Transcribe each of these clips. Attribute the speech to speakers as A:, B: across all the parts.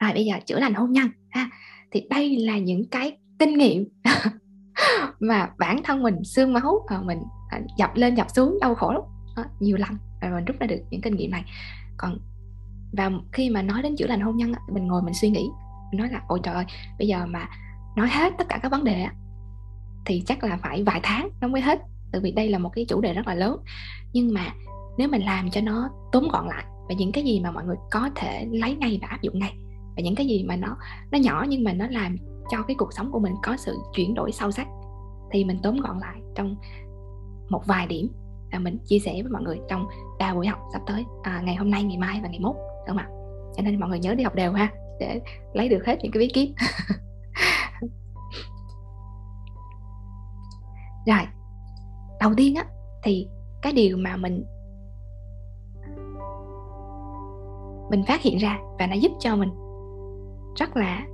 A: rồi bây giờ chữa lành hôn nhân ha. Thì đây là những cái kinh nghiệm mà bản thân mình xương máu ờ, mình ờ, dập lên dập xuống đau khổ lắm. Đó, nhiều lần và mình rút ra được những kinh nghiệm này. Còn và khi mà nói đến chữa lành hôn nhân mình ngồi mình suy nghĩ mình nói là ôi trời ơi bây giờ mà nói hết tất cả các vấn đề thì chắc là phải vài tháng nó mới hết. Tại vì đây là một cái chủ đề rất là lớn. Nhưng mà nếu mình làm cho nó tóm gọn lại và những cái gì mà mọi người có thể lấy ngay và áp dụng ngay và những cái gì mà nó nó nhỏ nhưng mà nó làm cho cái cuộc sống của mình có sự chuyển đổi sâu sắc thì mình tóm gọn lại trong một vài điểm và mình chia sẻ với mọi người trong ba buổi học sắp tới à, ngày hôm nay ngày mai và ngày mốt đúng không ạ? Cho nên mọi người nhớ đi học đều ha để lấy được hết những cái bí kíp. Rồi đầu tiên á thì cái điều mà mình mình phát hiện ra và nó giúp cho mình rất là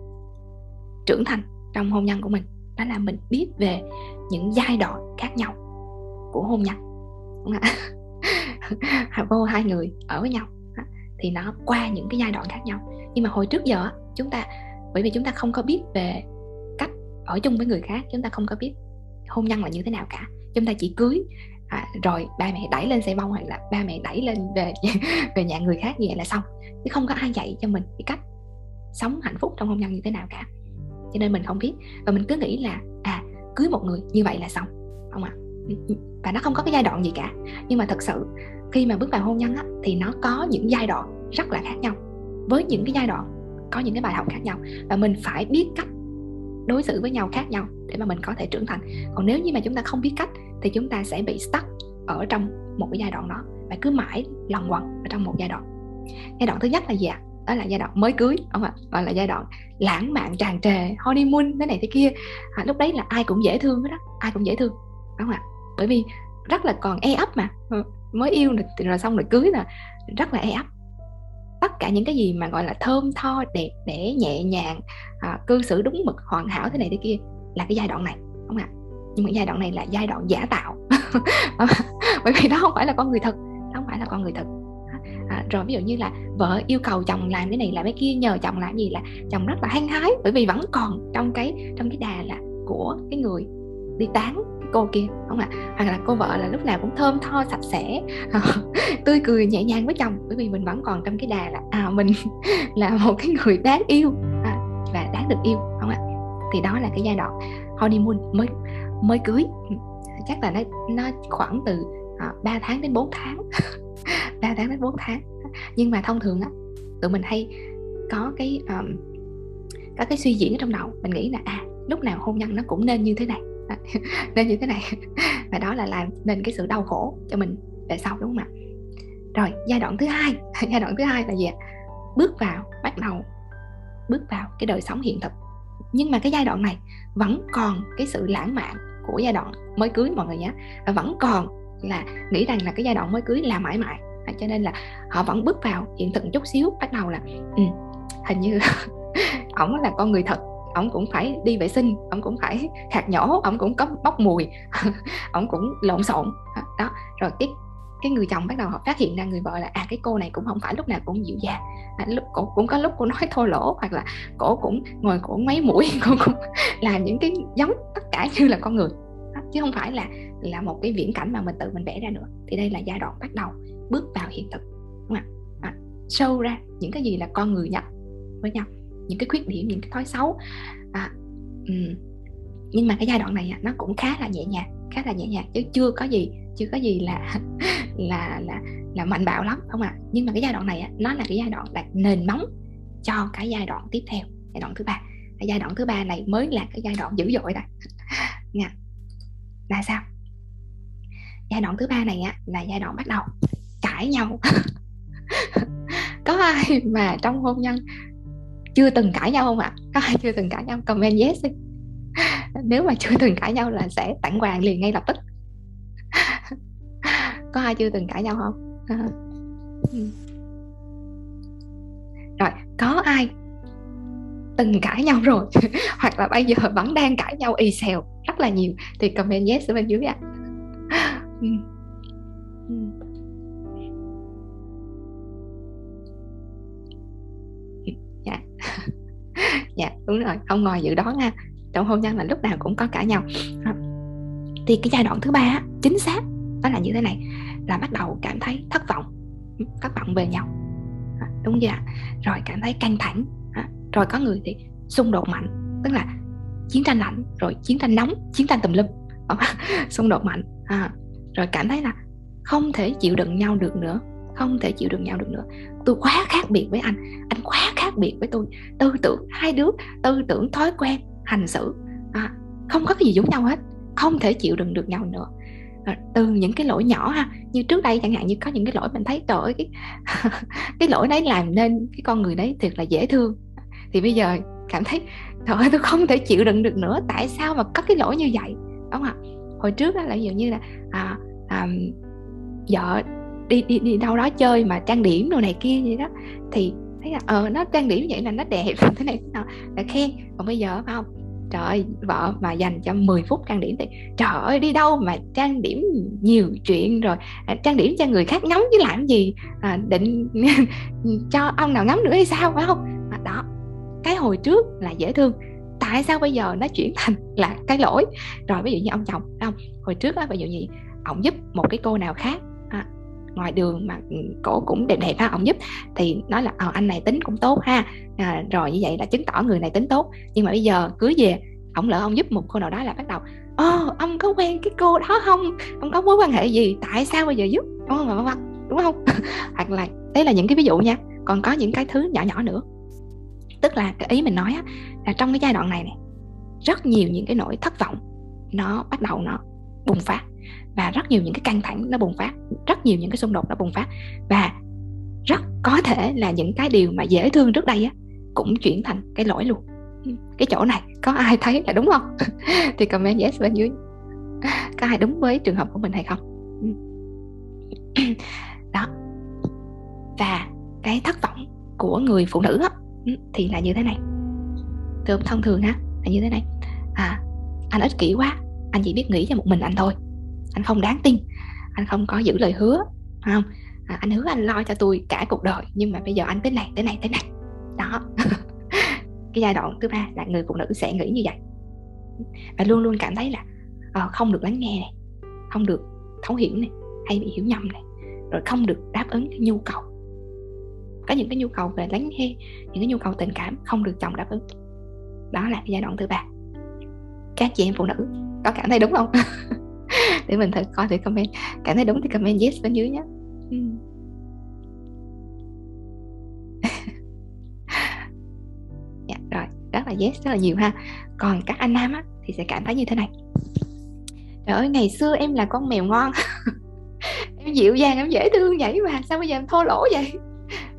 A: trưởng thành trong hôn nhân của mình. Đó là mình biết về những giai đoạn khác nhau của hôn nhân. Đúng không vô hai người ở với nhau. Thì nó qua những cái giai đoạn khác nhau. Nhưng mà hồi trước giờ chúng ta bởi vì chúng ta không có biết về cách ở chung với người khác chúng ta không có biết hôn nhân là như thế nào cả. Chúng ta chỉ cưới à, rồi ba mẹ đẩy lên xe bông hoặc là ba mẹ đẩy lên về về nhà người khác như vậy là xong. Chứ không có ai dạy cho mình cái cách sống hạnh phúc trong hôn nhân như thế nào cả. Cho nên mình không biết. Và mình cứ nghĩ là à cưới một người như vậy là xong. Không ạ. À? và nó không có cái giai đoạn gì cả. Nhưng mà thật sự khi mà bước vào hôn nhân á, thì nó có những giai đoạn rất là khác nhau. Với những cái giai đoạn có những cái bài học khác nhau. Và mình phải biết cách đối xử với nhau khác nhau để mà mình có thể trưởng thành. Còn nếu như mà chúng ta không biết cách thì chúng ta sẽ bị stuck ở trong một cái giai đoạn đó. Và cứ mãi lần quẩn ở trong một giai đoạn. Giai đoạn thứ nhất là gì ạ? Đó là giai đoạn mới cưới không ạ. Gọi là giai đoạn lãng mạn tràn trề honeymoon thế này thế kia. À, lúc đấy là ai cũng dễ thương hết đó ai cũng dễ thương đúng không ạ? Bởi vì rất là còn e ấp mà. Ừ, mới yêu rồi, rồi xong rồi cưới là rất là e ấp. Tất cả những cái gì mà gọi là thơm tho đẹp đẽ nhẹ nhàng à, cư xử đúng mực hoàn hảo thế này thế kia là cái giai đoạn này không ạ? Nhưng mà giai đoạn này là giai đoạn giả tạo. Bởi vì đó không phải là con người thật đó không phải là con người thật à, rồi ví dụ như là vợ yêu cầu chồng làm cái này làm cái kia nhờ chồng làm gì là chồng rất là hăng hái bởi vì vẫn còn trong cái trong cái đà là của cái người đi tán cái cô kia không ạ à? hoặc là cô vợ là lúc nào cũng thơm tho sạch sẽ tươi cười nhẹ nhàng với chồng bởi vì mình vẫn còn trong cái đà là à mình là một cái người đáng yêu à, và đáng được yêu không ạ à? thì đó là cái giai đoạn honeymoon mới mới cưới chắc là nó nó khoảng từ à, 3 tháng đến 4 tháng 3 tháng đến 4 tháng. Nhưng mà thông thường á tụi mình hay có cái um, có cái suy diễn ở trong đầu. Mình nghĩ là à lúc nào hôn nhân nó cũng nên như thế này. Nên như thế này. Và đó là làm nên cái sự đau khổ cho mình về sau đúng không ạ? Rồi giai đoạn thứ hai. Giai đoạn thứ hai là gì ạ? Bước vào bắt đầu bước vào cái đời sống hiện thực. Nhưng mà cái giai đoạn này vẫn còn cái sự lãng mạn của giai đoạn mới cưới mọi người nhé. Và vẫn còn là nghĩ rằng là cái giai đoạn mới cưới là mãi mãi. À, cho nên là họ vẫn bước vào hiện thực một chút xíu bắt đầu là ừ, hình như ổng là con người thật ổng cũng phải đi vệ sinh ổng cũng phải khạc nhổ ổng cũng có bốc mùi ổng cũng lộn xộn. À, đó rồi cái cái người chồng bắt đầu họ phát hiện ra người vợ là à cái cô này cũng không phải lúc nào cũng dịu dàng. À, lúc cũng, cũng có lúc cô nói thô lỗ hoặc là cổ cũng ngồi cổ mấy mũi cô cũng làm những cái giống tất cả như là con người. Đó, chứ không phải là là một cái viễn cảnh mà mình tự mình vẽ ra nữa. Thì đây là giai đoạn bắt đầu bước vào hiện thực đúng không ạ? À, sâu ra những cái gì là con người nhất với nhau những cái khuyết điểm những cái thói xấu. À, um, nhưng mà cái giai đoạn này nó cũng khá là nhẹ nhàng khá là nhẹ nhàng chứ chưa có gì chưa có gì là là là là mạnh bạo lắm không ạ? À? nhưng mà cái giai đoạn này nó là cái giai đoạn đặt nền móng cho cái giai đoạn tiếp theo giai đoạn thứ ba. Cái giai đoạn thứ ba này mới là cái giai đoạn dữ dội đây nha. Là sao? Giai đoạn thứ ba này á, là giai đoạn bắt đầu cãi nhau. Có ai mà trong hôn nhân chưa từng cãi nhau không ạ? Có ai chưa từng cãi nhau? Comment yes đi. Nếu mà chưa từng cãi nhau là sẽ tặng quà liền ngay lập tức. Có ai chưa từng cãi nhau không? Rồi, có ai từng cãi nhau rồi? Hoặc là bây giờ vẫn đang cãi nhau y xèo rất là nhiều. Thì comment yes ở bên dưới ạ ừ. Ừ. dạ. Dạ đúng rồi không ngoài dự đoán ha. Trong hôn nhân là lúc nào cũng có cãi nhau. Thì cái giai đoạn thứ ba chính xác đó là như thế này. Là bắt đầu cảm thấy thất vọng thất vọng về nhau. Đúng chưa rồi cảm thấy căng thẳng rồi có người thì xung đột mạnh. Tức là chiến tranh lạnh rồi chiến tranh nóng chiến tranh tùm lum. Xung đột mạnh à, rồi cảm thấy là không thể chịu đựng nhau được nữa không thể chịu đựng nhau được nữa. Tôi quá khác biệt với anh anh quá khác biệt với tôi. Tư tưởng hai đứa tư tưởng thói quen hành xử à, không có cái gì giống nhau hết không thể chịu đựng được nhau nữa. À, từ những cái lỗi nhỏ ha như trước đây chẳng hạn như có những cái lỗi mình thấy trời ơi cái cái lỗi đấy làm nên cái con người đấy thiệt là dễ thương. Thì bây giờ cảm thấy trời ơi tôi không thể chịu đựng được nữa tại sao mà có cái lỗi như vậy? Đúng không ạ? Hồi trước đó là ví dụ như là à, um, vợ đi, đi đi đâu đó chơi mà trang điểm đồ này kia vậy đó thì thấy là ờ nó trang điểm vậy là nó đẹp thế này thế nào là khen. Còn bây giờ phải không? Trời ơi vợ mà dành cho 10 phút trang điểm thì trời ơi đi đâu mà trang điểm nhiều chuyện rồi à, trang điểm cho người khác ngắm chứ làm gì à, định cho ông nào ngắm nữa hay sao phải không? À, đó cái hồi trước là dễ thương. Tại sao bây giờ nó chuyển thành là cái lỗi? Rồi ví dụ như ông chồng không? Hồi trước á ví dụ như ổng giúp một cái cô nào khác. À, ngoài đường mà ừ, cổ cũng đẹp đẹp ha ổng giúp. Thì nói là ờ, anh này tính cũng tốt ha. À, rồi như vậy là chứng tỏ người này tính tốt. Nhưng mà bây giờ cưới về ổng lỡ ông giúp một cô nào đó là bắt đầu ồ ông có quen cái cô đó không? Ông có mối quan hệ gì? Tại sao bây giờ giúp? Đúng không? Đúng không? Hoặc là đấy là những cái ví dụ nha. Còn có những cái thứ nhỏ nhỏ nữa. Tức là cái ý mình nói á, là trong cái giai đoạn này này rất nhiều những cái nỗi thất vọng nó bắt đầu nó bùng phát và rất nhiều những cái căng thẳng nó bùng phát rất nhiều những cái xung đột nó bùng phát. Và rất có thể là những cái điều mà dễ thương trước đây á cũng chuyển thành cái lỗi luôn. Ừ, cái chỗ này có ai thấy là đúng không? Thì comment yes bên dưới. Có ai đúng với trường hợp của mình hay không? Ừ. Đó. Và cái thất vọng của người phụ nữ á, ừ, thì là như thế này. Thường thông thường ha là như thế này. À anh ích kỷ quá anh chỉ biết nghĩ cho một mình anh thôi anh không đáng tin. Anh không có giữ lời hứa không? À, anh hứa anh lo cho tôi cả cuộc đời nhưng mà bây giờ anh thế này thế này thế này. Đó. Cái giai đoạn thứ ba là người phụ nữ sẽ nghĩ như vậy. Và luôn luôn cảm thấy là uh, không được lắng nghe này không được thấu hiểu này hay bị hiểu nhầm này rồi không được đáp ứng cái nhu cầu. Có những cái nhu cầu về lắng nghe những cái nhu cầu tình cảm không được chồng đáp ứng. Đó là cái giai đoạn thứ ba. Các chị em phụ nữ có cảm thấy đúng không? để mình thử coi thử comment. Cảm thấy đúng thì comment yes bên dưới nhé. Ừ. dạ, rồi. Rất là yes rất là nhiều ha. Còn các anh nam á, thì sẽ cảm thấy như thế này. Trời ơi ngày xưa em là con mèo ngon. Em dịu dàng em dễ thương vậy mà. Sao bây giờ em thô lỗ vậy?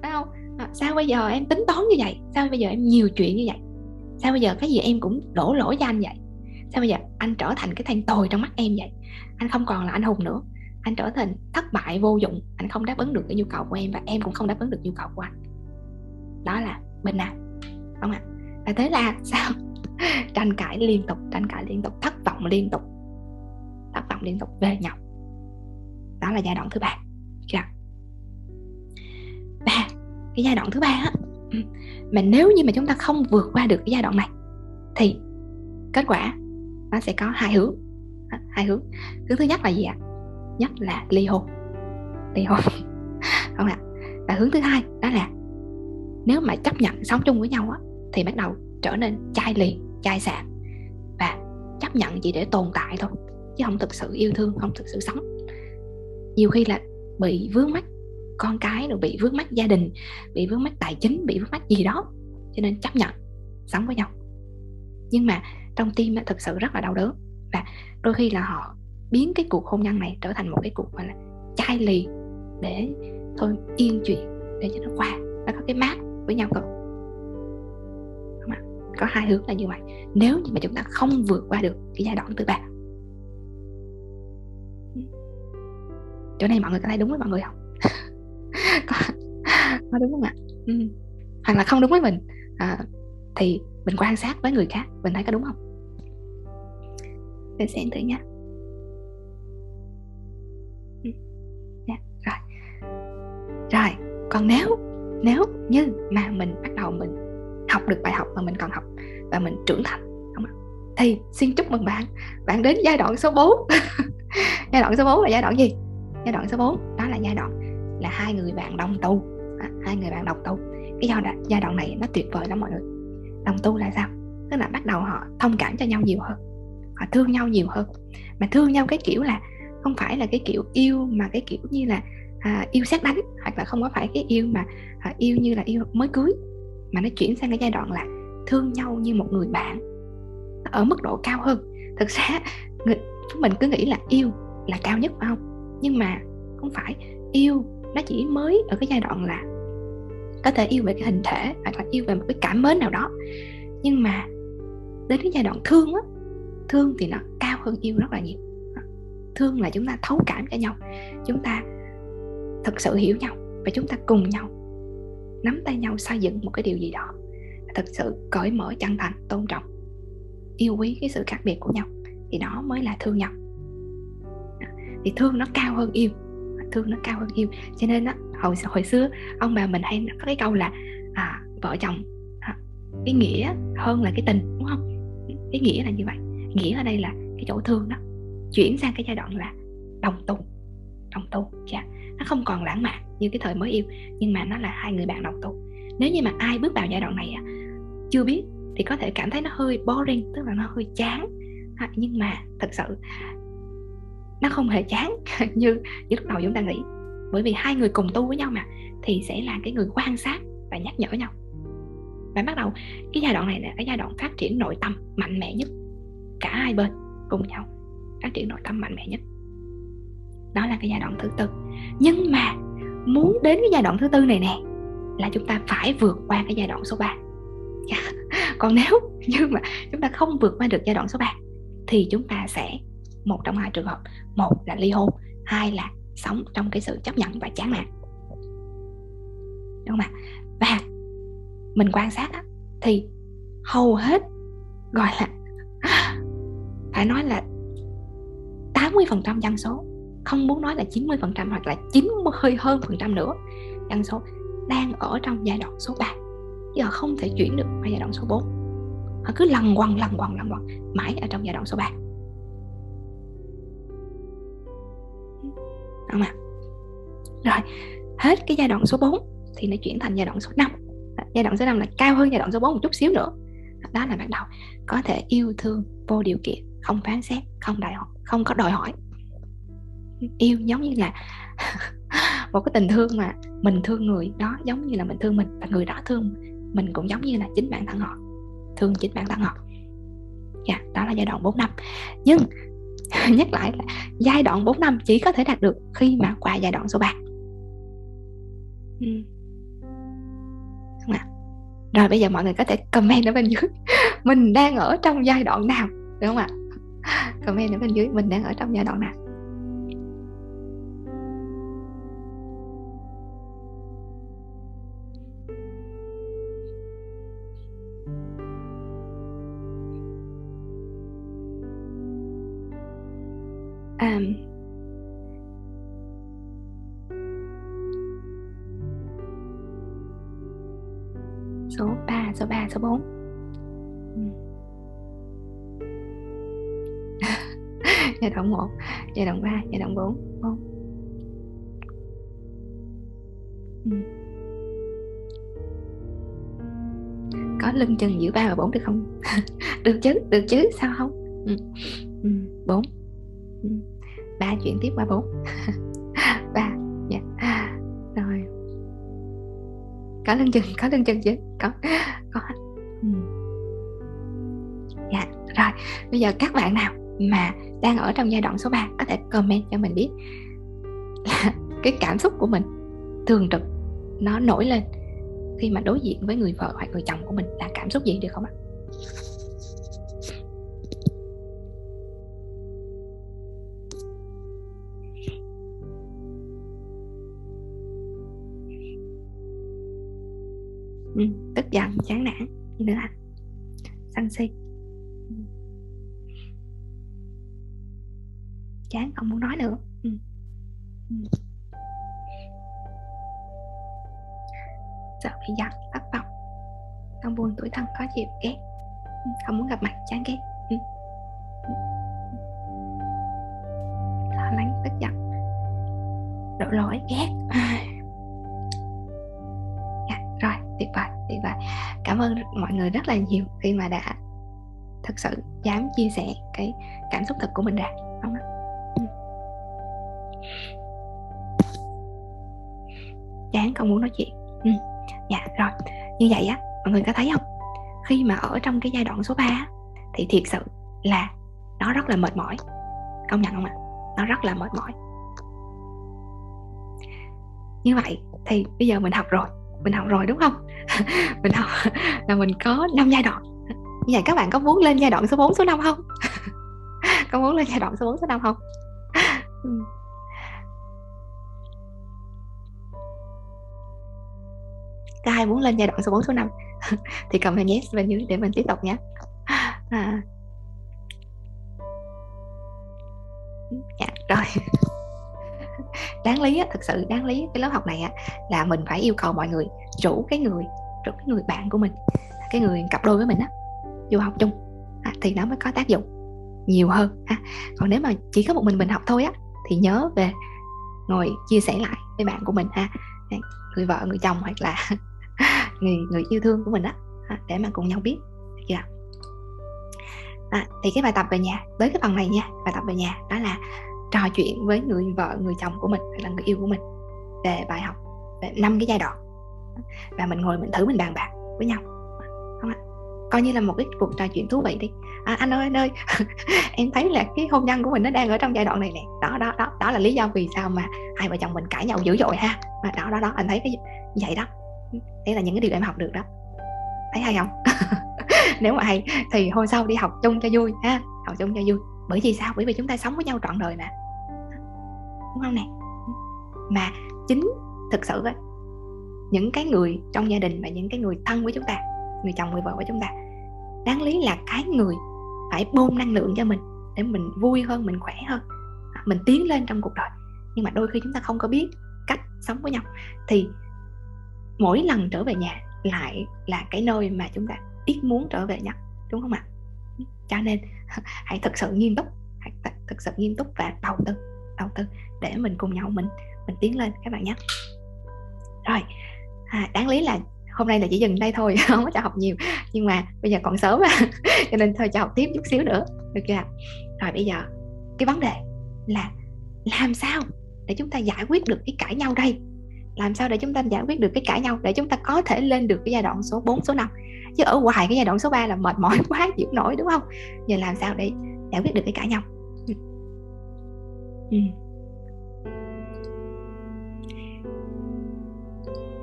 A: Sao không? À, sao bây giờ em tính toán như vậy? Sao bây giờ em nhiều chuyện như vậy? Sao bây giờ cái gì em cũng đổ lỗi cho anh vậy? Sao bây giờ anh trở thành cái thằng tồi trong mắt em vậy? Anh không còn là anh hùng nữa. Anh trở thành thất bại vô dụng. Anh không đáp ứng được cái nhu cầu của em và em cũng không đáp ứng được nhu cầu của anh. Đó là bên nào? Không ạ. Và thế là sao? Tranh cãi liên tục, tranh cãi liên tục, thất vọng liên tục. Thất vọng liên tục, về nhau. Đó là giai đoạn thứ ba. Chưa? Ba, cái giai đoạn thứ ba á. Mà nếu như mà chúng ta không vượt qua được cái giai đoạn này, thì kết quả nó sẽ có hai hướng hai hướng. Hướng thứ nhất là gì ạ? Nhất là ly hôn. Ly hôn. Không ạ. Và hướng thứ hai đó là nếu mà chấp nhận sống chung với nhau á, thì bắt đầu trở nên chai lì, chai sạn. Và chấp nhận chỉ để tồn tại thôi, chứ không thực sự yêu thương, không thực sự sống. Nhiều khi là bị vướng mắc con cái rồi, bị vướng mắc gia đình, bị vướng mắc tài chính, bị vướng mắc gì đó, cho nên chấp nhận sống với nhau. Nhưng mà trong tim thật thực sự rất là đau đớn. Và đôi khi là họ biến cái cuộc hôn nhân này trở thành một cái cuộc gọi là chai lì để thôi yên chuyện để cho nó qua. Nó có cái mát với nhau cơ. Không có hai hướng là như vậy. Nếu như mà chúng ta không vượt qua được cái giai đoạn thứ ba. Chỗ này mọi người có thấy đúng với mọi người không? Có, có đúng không ạ? Ừ. hoặc là không đúng với mình. À, thì mình quan sát với người khác mình thấy có đúng không? Về sáng thử nha. Yeah, dạ, rồi. Rồi còn nếu nếu như mà mình bắt đầu mình học được bài học mà mình còn học và mình trưởng thành không ạ? Thì xin chúc mừng bạn. Bạn đến giai đoạn số 4 giai đoạn số 4 là giai đoạn gì? Giai đoạn số 4 đó là giai đoạn là hai người bạn đồng tu. À, hai người bạn đồng tu. Cái giai đoạn giai đoạn này nó tuyệt vời lắm mọi người. Đồng tu là sao? Tức là bắt đầu họ thông cảm cho nhau nhiều hơn họ thương nhau nhiều hơn. Mà thương nhau cái kiểu là không phải là cái kiểu yêu mà cái kiểu như là à, yêu xét đánh hoặc là không có phải cái yêu mà à, yêu như là yêu mới cưới. Mà nó chuyển sang cái giai đoạn là thương nhau như một người bạn ở mức độ cao hơn. Thực ra người, mình cứ nghĩ là yêu là cao nhất phải không? Nhưng mà không phải yêu nó chỉ mới ở cái giai đoạn là có thể yêu về cái hình thể hoặc là yêu về một cái cảm mến nào đó. Nhưng mà đến cái giai đoạn thương á thương thì nó cao hơn yêu rất là nhiều. Thương là chúng ta thấu cảm cho nhau chúng ta thật sự hiểu nhau và chúng ta cùng nhau nắm tay nhau xây dựng một cái điều gì đó thật sự cởi mở chân thành tôn trọng yêu quý cái sự khác biệt của nhau thì đó mới là thương nhau. Thì thương nó cao hơn yêu thương nó cao hơn yêu. Cho nên á hồi hồi xưa ông bà mình hay có cái câu là à, vợ chồng à, cái nghĩa hơn là cái tình đúng không? Cái nghĩa là như vậy nghĩa ở đây là cái chỗ thương đó, chuyển sang cái giai đoạn là đồng tu đồng tu dạ. Nó không còn lãng mạn như cái thời mới yêu, nhưng mà nó là hai người bạn đồng tu. Nếu như mà ai bước vào giai đoạn này chưa biết thì có thể cảm thấy nó hơi boring, tức là nó hơi chán. Nhưng mà thật sự nó không hề chán như như lúc đầu chúng ta nghĩ. Bởi vì hai người cùng tu với nhau mà, thì sẽ là cái người quan sát và nhắc nhở nhau. Và bắt đầu, cái giai đoạn này là cái giai đoạn phát triển nội tâm mạnh mẽ nhất cả hai bên cùng nhau phát triển nội tâm mạnh mẽ nhất. Đó là cái giai đoạn thứ tư. Nhưng mà muốn đến cái giai đoạn thứ tư này nè là chúng ta phải vượt qua cái giai đoạn số 3 dạ. còn nếu như mà chúng ta không vượt qua được giai đoạn số 3 thì chúng ta sẽ một trong hai trường hợp một là ly hôn hai là sống trong cái sự chấp nhận và chán nản. Đúng không ạ? Và mình quan sát á, thì hầu hết gọi là phải nói là 80% dân số, không muốn nói là 90% hoặc là 90 hơn phần trăm nữa dân số đang ở trong giai đoạn số 3 chứ họ không thể chuyển được qua giai đoạn số 4 họ cứ lần quần lần quần lần quần mãi ở trong giai đoạn số 3 không ạ. Rồi, hết cái giai đoạn số 4 thì nó chuyển thành giai đoạn số 5 giai đoạn số 5 là cao hơn giai đoạn số 4 một chút xíu nữa. Đó là bắt đầu có thể yêu thương, vô điều kiện không phán xét không đòi hỏi không có đòi hỏi. Yêu giống như là một cái tình thương mà mình thương người đó giống như là mình thương mình và người đó thương mình cũng giống như là chính bản thân họ thương chính bản thân họ. Dạ đó là giai đoạn 4 năm. Nhưng nhắc lại là giai đoạn 4 năm chỉ có thể đạt được khi mà qua giai đoạn số 3 ừ. à? rồi bây giờ mọi người có thể comment ở bên dưới. Mình đang ở trong giai đoạn nào đúng không ạ comment ở bên dưới mình đang ở trong giai đoạn nào? Um, số 3, số 3, số 4 giai đoạn 1, giai đoạn 3, giai đoạn 4 không ừ. có lưng chừng giữa ba và bốn được không? được chứ, được chứ, sao không? Ừ. Ừ. 4 ừ. ba chuyển tiếp qua bốn ba dạ rồi có lưng chừng có lưng chừng chứ có có ừ. dạ rồi bây giờ các bạn nào mà đang ở trong giai đoạn số 3 có thể comment cho mình biết. Là cái cảm xúc của mình thường trực nó nổi lên khi mà đối diện với người vợ hoặc người chồng của mình là cảm xúc gì được không ạ? Ừ, tức giận chán nản gì nữa anh sân si. Chán không muốn nói nữa. Ừ. Ừ. sợ bị giận thất vọng. Không buồn tuổi thân khó chịu ghét. Ừ, không muốn gặp mặt chán ghét. Ừ. Ừ. Lo lắng tức giận. Đổ lỗi ghét. À, rồi tuyệt vời tuyệt vời. Cảm ơn mọi người rất là nhiều khi mà đã thực sự dám chia sẻ cái cảm xúc thật của mình ra. Không đó chán, không muốn nói chuyện. Ừ. dạ rồi. Như vậy á, mọi người có thấy không? Khi mà ở trong cái giai đoạn số 3 thì thiệt sự là nó rất là mệt mỏi. Công nhận không ạ? Nó rất là mệt mỏi. Như vậy thì bây giờ mình học rồi. Mình học rồi đúng không? Mình học là mình có 5 giai đoạn. Như vậy các bạn có muốn lên giai đoạn số 4 số 5 không? Có muốn lên giai đoạn số 4 số 5 không? Ừ. ừ. có ai muốn lên giai đoạn số 4 số 5 thì comment yes bên dưới để mình tiếp tục nhé. À. dạ rồi. Đáng lý á, thực sự đáng lý. Cái lớp học này á, là mình phải yêu cầu mọi người rủ cái người rủ cái người bạn của mình cái người cặp đôi với mình á vô học chung. À, thì nó mới có tác dụng nhiều hơn. Ha còn nếu mà chỉ có một mình mình học thôi á thì nhớ về ngồi chia sẻ lại với bạn của mình. Ha người vợ người chồng hoặc là người người yêu thương của mình á để mà cùng nhau biết. Được chưa à, thì cái bài tập về nhà với cái phần này nha bài tập về nhà đó là trò chuyện với người vợ người chồng của mình hoặc là người yêu của mình về bài học về năm cái giai đoạn và mình ngồi mình thử mình bàn bạc với nhau. Không ạ? Coi như là một cái cuộc trò chuyện thú vị đi. À, anh ơi anh ơi. Em thấy là cái hôn nhân của mình nó đang ở trong giai đoạn này nè. Đó đó đó đó là lý do vì sao mà hai vợ chồng mình cãi nhau dữ dội ha. Mà đó đó đó anh thấy cái vậy đó đấy là những cái điều em học được đó. Thấy hay không? Nếu mà hay thì hôm sau đi học chung cho vui ha. Học chung cho vui. Bởi vì sao? Bởi vì chúng ta sống với nhau trọn đời mà. Đúng không nè? Mà chính thực sự ấy, những cái người trong gia đình và những cái người thân với chúng ta người chồng người vợ của chúng ta đáng lý là cái người phải bơm năng lượng cho mình để mình vui hơn mình khỏe hơn mình tiến lên trong cuộc đời. Nhưng mà đôi khi chúng ta không có biết cách sống với nhau. Thì mỗi lần trở về nhà lại là cái nơi mà chúng ta ít muốn trở về nhất đúng không ạ? Cho nên hãy thực sự nghiêm túc hãy thực sự nghiêm túc và đầu tư đầu tư để mình cùng nhau mình mình tiến lên các bạn nhé. Rồi à, đáng lý là hôm nay là chỉ dừng đây thôi không có cho học nhiều nhưng mà bây giờ còn sớm mà cho nên thôi cho học tiếp chút xíu nữa được chưa rồi bây giờ cái vấn đề là làm sao để chúng ta giải quyết được cái cãi nhau đây? Làm sao để chúng ta giải quyết được cái cãi nhau? Để chúng ta có thể lên được cái giai đoạn số 4, số 5 chứ ở ngoài cái giai đoạn số 3 là mệt mỏi quá chịu nổi đúng không? Giờ làm sao để giải quyết được cái cãi nhau? Ừ. ừ.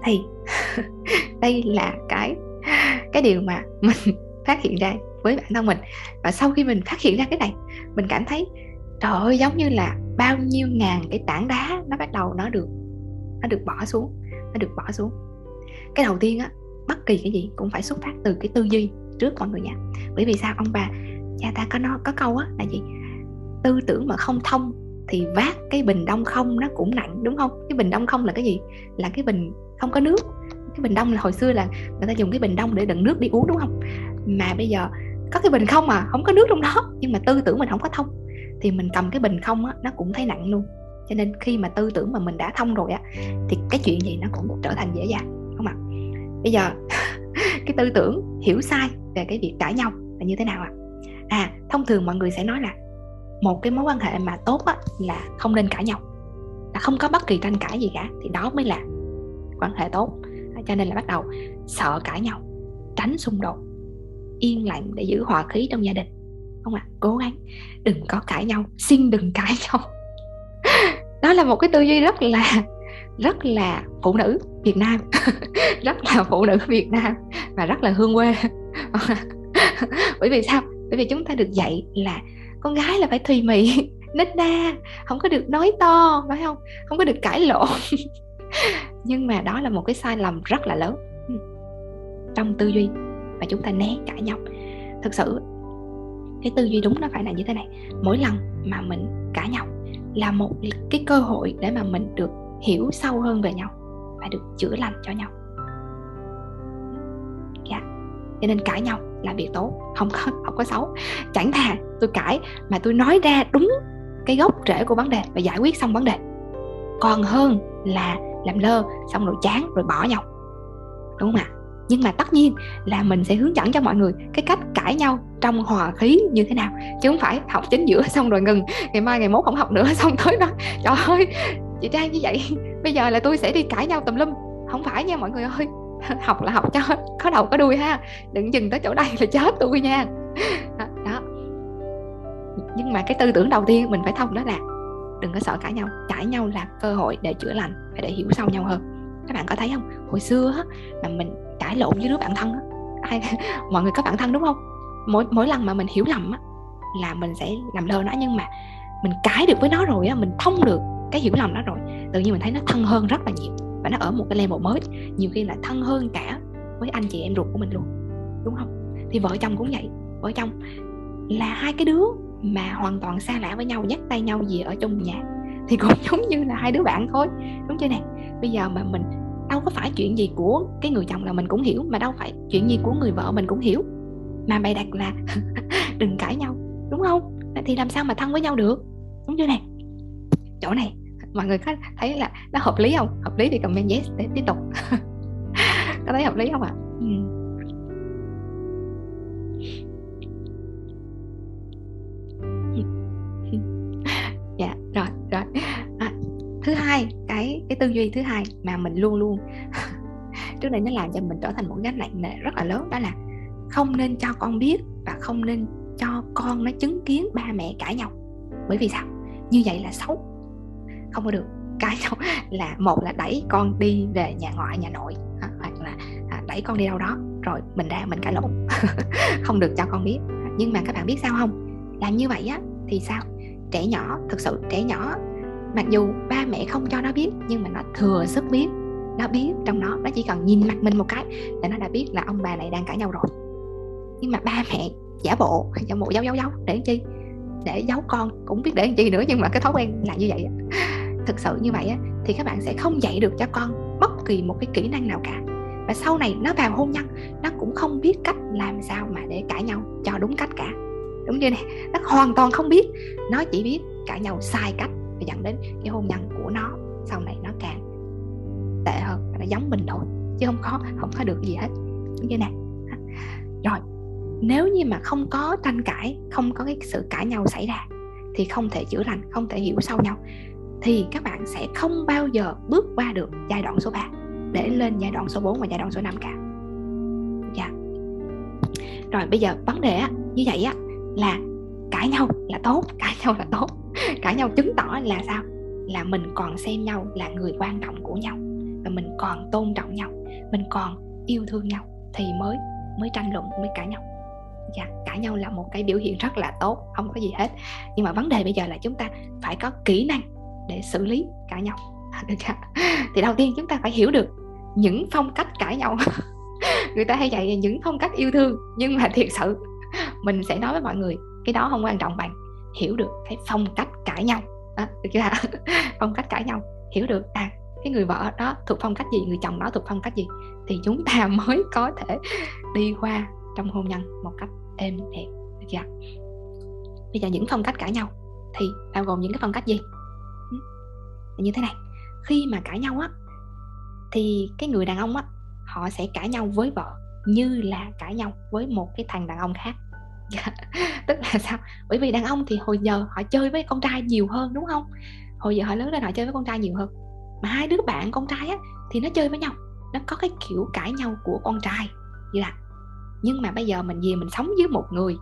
A: thì đây là cái cái điều mà mình phát hiện ra với bản thân mình. Và sau khi mình phát hiện ra cái này mình cảm thấy trời ơi giống như là bao nhiêu ngàn cái tảng đá nó bắt đầu nó được nó được bỏ xuống, nó được bỏ xuống. Cái đầu tiên á, bất kỳ cái gì cũng phải xuất phát từ cái tư duy trước mọi người nha bởi vì sao? Ông bà, cha ta có nó có câu á là gì? Tư tưởng mà không thông thì vác cái bình đông không nó cũng nặng đúng không? Cái bình đông không là cái gì? Là cái bình không có nước. Cái bình đông là hồi xưa là người ta dùng cái bình đông để đựng nước đi uống, đúng không? Mà bây giờ có cái bình không mà không có nước trong đó. Nhưng mà tư tưởng mình không có thông thì mình cầm cái bình không á, nó cũng thấy nặng luôn cho nên khi mà tư tưởng mà mình đã thông rồi á, thì cái chuyện gì nó cũng trở thành dễ dàng không ạ bây giờ cái tư tưởng hiểu sai về cái việc cãi nhau là như thế nào ạ à? à thông thường mọi người sẽ nói là một cái mối quan hệ mà tốt á là không nên cãi nhau, là không có bất kỳ tranh cãi gì cả, thì đó mới là quan hệ tốt à, cho nên là bắt đầu sợ cãi nhau, tránh xung đột, yên lặng để giữ hòa khí trong gia đình không ạ à? cố gắng đừng có cãi nhau, xin đừng cãi nhau đó là một cái tư duy rất là rất là phụ nữ Việt Nam. Rất là phụ nữ Việt Nam và rất là hương quê. Bởi vì sao? Bởi vì chúng ta được dạy là con gái là phải thùy mị, nết na, không có được nói to, phải không? Không có được cãi lộn. Nhưng mà đó là một cái sai lầm rất là lớn. Trong tư duy và chúng ta né cãi nhau. Thực sự, cái tư duy đúng nó phải là như thế này. Mỗi lần mà mình cãi nhau là một cái cơ hội để mà mình được hiểu sâu hơn về nhau và được chữa lành cho nhau. Dạ. Cho nên cãi nhau là việc tốt, không có không có xấu. Chẳng thà tôi cãi mà tôi nói ra đúng cái gốc rễ của vấn đề và giải quyết xong vấn đề. Còn hơn là làm lơ xong rồi chán rồi bỏ nhau. Đúng không ạ? Nhưng mà tất nhiên là mình sẽ hướng dẫn cho mọi người cái cách cãi nhau trong hòa khí như thế nào. Chứ không phải học chính giữa xong rồi ngừng ngày mai ngày mốt không học nữa xong tới đó. Trời ơi chị trang như vậy bây giờ là tôi sẽ đi cãi nhau tùm lum. Không phải nha mọi người ơi học là học cho có đầu có đuôi ha. Đừng dừng tới chỗ đây là chết tôi nha. Đó, đó. Nhưng mà cái tư tưởng đầu tiên mình phải thông đó là đừng có sợ cãi nhau. Cãi nhau là cơ hội để chữa lành và để hiểu sâu nhau hơn. Các bạn có thấy không? Hồi xưa á, mà mình cãi lộn với đứa bạn thân á. Ai mọi người có bạn thân đúng không? Mỗi mỗi lần mà mình hiểu lầm á, là mình sẽ làm lơ nó, nhưng mà mình cãi được với nó rồi á, mình thông được cái hiểu lầm đó rồi, tự nhiên mình thấy nó thân hơn rất là nhiều và nó ở một cái level mới. Nhiều khi là thân hơn cả với anh chị em ruột của mình luôn, đúng không? Thì vợ chồng cũng vậy, vợ chồng là hai cái đứa mà hoàn toàn xa lạ với nhau, dắt tay nhau gì ở trong nhà. Thì cũng giống như là hai đứa bạn thôi, đúng chưa nè? Bây giờ mà mình đâu có phải chuyện gì của cái người chồng là mình cũng hiểu, mà đâu phải chuyện gì của người vợ mình cũng hiểu. Mà bày đặt là đừng cãi nhau, đúng không? Thì làm sao mà thân với nhau được? Đúng chưa nè? Chỗ này, mọi người có thấy là nó hợp lý không? Hợp lý thì comment yes để tiếp tục. Có thấy hợp lý không ạ? À? ừ. Hai, cái cái tư duy thứ hai mà mình luôn luôn trước đây nó làm cho mình trở thành một gánh nặng nề rất là lớn, đó là không nên cho con biết và không nên cho con nó chứng kiến ba mẹ cãi nhau. Bởi vì sao? Như vậy là xấu. Không có được. Cái nhau là một là đẩy con đi về nhà ngoại, nhà nội à, hoặc là à, đẩy con đi đâu đó, rồi mình ra mình cãi lộn. Không được cho con biết. Nhưng mà các bạn biết sao không? Làm như vậy á, thì sao? Trẻ nhỏ, thực sự trẻ nhỏ mặc dù ba mẹ không cho nó biết, nhưng mà nó thừa sức biết, nó biết trong nó nó chỉ cần nhìn mặt mình một cái là nó đã biết là ông bà này đang cãi nhau rồi. Nhưng mà ba mẹ giả bộ giả bộ giấu giấu giấu, để chi? Để giấu con, cũng biết để làm chi nữa, nhưng mà cái thói quen là như vậy thực sự như vậy thì các bạn sẽ không dạy được cho con bất kỳ một cái kỹ năng nào cả. Và sau này nó vào hôn nhân, nó cũng không biết cách làm sao mà để cãi nhau cho đúng cách cả. Đúng chưa này nó hoàn toàn không biết, nó chỉ biết cãi nhau sai cách và dẫn đến cái hôn nhân của nó sau này nó càng tệ hơn nó giống mình thôi chứ không có không có được gì hết đúng như nè rồi nếu như mà không có tranh cãi không có cái sự cãi nhau xảy ra thì không thể chữa lành không thể hiểu sâu nhau thì các bạn sẽ không bao giờ bước qua được giai đoạn số 3 để lên giai đoạn số 4 và giai đoạn số 5 cả. Dạ. Rồi bây giờ vấn đề á, như vậy á là cãi nhau là tốt, cãi nhau là tốt. Cãi nhau chứng tỏ là sao? Là mình còn xem nhau là người quan trọng của nhau và mình còn tôn trọng nhau, mình còn yêu thương nhau thì mới mới tranh luận mới cãi nhau dạ, cãi nhau là một cái biểu hiện rất là tốt không có gì hết nhưng mà vấn đề bây giờ là chúng ta phải có kỹ năng để xử lý cãi nhau được chưa? Dạ. thì đầu tiên chúng ta phải hiểu được những phong cách cãi nhau người ta hay dạy những phong cách yêu thương nhưng mà thiệt sự mình sẽ nói với mọi người cái đó không quan trọng bằng hiểu được cái phong cách cãi nhau. À, được chưa? Phong cách cãi nhau. Hiểu được à cái người vợ đó thuộc phong cách gì người chồng đó thuộc phong cách gì thì chúng ta mới có thể đi qua trong hôn nhân một cách êm đẹp được chưa? Bây giờ những phong cách cãi nhau thì bao gồm những cái phong cách gì? Như thế này. Khi mà cãi nhau á thì cái người đàn ông á họ sẽ cãi nhau với vợ như là cãi nhau với một cái thằng đàn ông khác. Dạ. tức là sao? Bởi vì đàn ông thì hồi giờ họ chơi với con trai nhiều hơn, đúng không? Hồi giờ họ lớn lên họ chơi với con trai nhiều hơn. Mà hai đứa bạn con trai á, thì nó chơi với nhau. Nó có cái kiểu cãi nhau của con trai. Như là, nhưng mà bây giờ mình về mình sống với một người,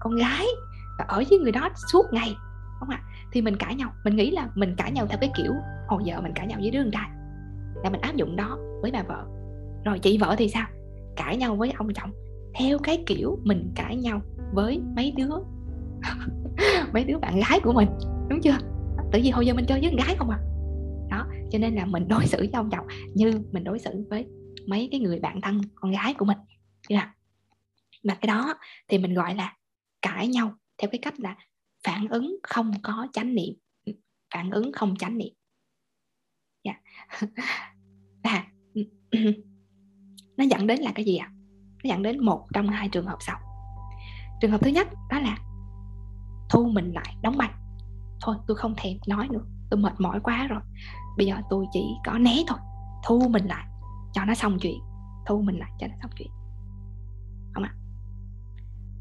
A: con gái, và ở với người đó suốt ngày không ạ? À? thì mình cãi nhau. Mình nghĩ là mình cãi nhau theo cái kiểu, hồi giờ mình cãi nhau với đứa con trai, là mình áp dụng đó với bà vợ. Rồi chị vợ thì sao? Cãi nhau với ông chồng theo cái kiểu mình cãi nhau với mấy đứa mấy đứa bạn gái của mình đúng chưa? Tự vì hồi giờ mình chơi với con gái không à. Đó cho nên là mình đối xử với ông chồng như mình đối xử với mấy cái người bạn thân con gái của mình là mà cái đó thì mình gọi là cãi nhau theo cái cách là phản ứng không có chánh niệm. Phản ứng không chánh niệm. Dạ. Yeah. à, ừ, ừ, ừ. nó dẫn đến là cái gì ạ? à? Dẫn đến một trong hai trường hợp sau. Trường hợp thứ nhất đó là, thu mình lại đóng băng. Thôi, tôi không thèm nói nữa, tôi mệt mỏi quá rồi. Bây giờ tôi chỉ có né thôi. Thu mình lại, cho nó xong chuyện. Thu mình lại, cho nó xong chuyện. Không ạ.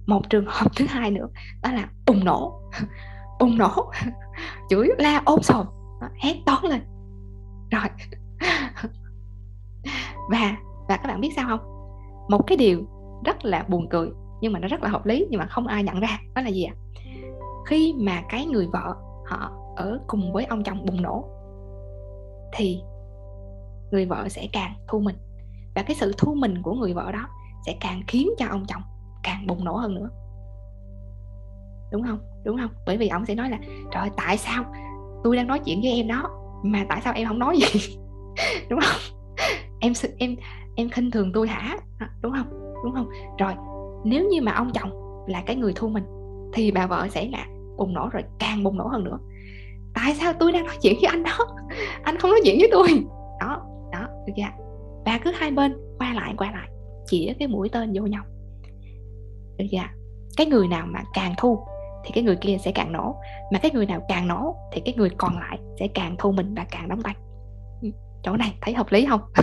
A: Một trường hợp thứ hai nữa, đó là bùng nổ. Bùng nổ. Chửi la ôm sồn. Hét toán lên. Rồi. Và và các bạn biết sao không? Một cái điều rất là buồn cười, nhưng mà nó rất là hợp lý, nhưng mà không ai nhận ra, đó là gì ạ? Khi mà cái người vợ họ ở cùng với ông chồng bùng nổ, thì người vợ sẽ càng thu mình. Và cái sự thu mình của người vợ đó sẽ càng khiến cho ông chồng càng bùng nổ hơn nữa. Đúng không? Đúng không? Bởi vì ông sẽ nói là, trời tại sao tôi đang nói chuyện với em đó, mà tại sao em không nói gì? Đúng không? Em em em khinh thường tôi hả? À, đúng không? Đúng không? Rồi, nếu như mà ông chồng là cái người thu mình, thì bà vợ sẽ là bùng nổ rồi, càng bùng nổ hơn nữa. Tại sao tôi đang nói chuyện với anh đó? Anh không nói chuyện với tôi. Đó đó, được chưa và cứ hai bên, qua lại qua lại chỉ cái mũi tên vô nhau. Được chưa cái người nào mà càng thu thì cái người kia sẽ càng nổ, mà cái người nào càng nổ thì cái người còn lại sẽ càng thu mình và càng đóng tay ừ, chỗ này thấy hợp lý không?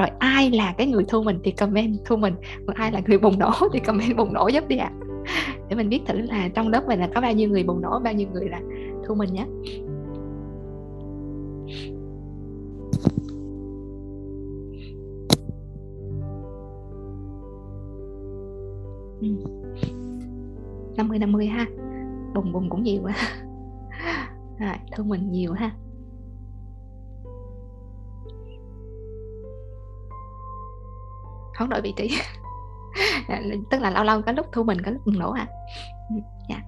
A: rồi ai là cái người thu mình thì comment thu mình còn ai là người bùng nổ thì comment bùng nổ giúp đi ạ. À. để mình biết thử là trong lớp mình là có bao nhiêu người bùng nổ bao nhiêu người là thu mình nhé. Ừ. Năm mươi năm mươi ha. Bùng bùng cũng nhiều quá. À, thu mình nhiều ha. Hoán đổi vị trí. Tức là lâu lâu có lúc thu mình có lúc bùng nổ à, ừ, dạ.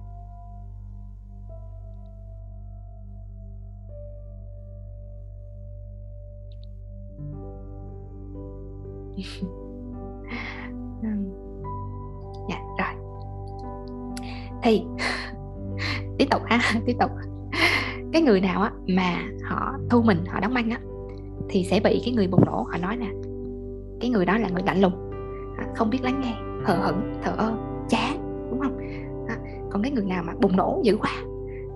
A: Dạ rồi. Thì tiếp tục ha tiếp tục. Cái người nào á mà họ thu mình họ đóng băng á thì sẽ bị cái người bùng nổ họ nói nè cái người đó là người lạnh lùng. À, không biết lắng nghe hờ hững, thờ ơ, chán, đúng không? À, còn cái người nào mà bùng nổ dữ quá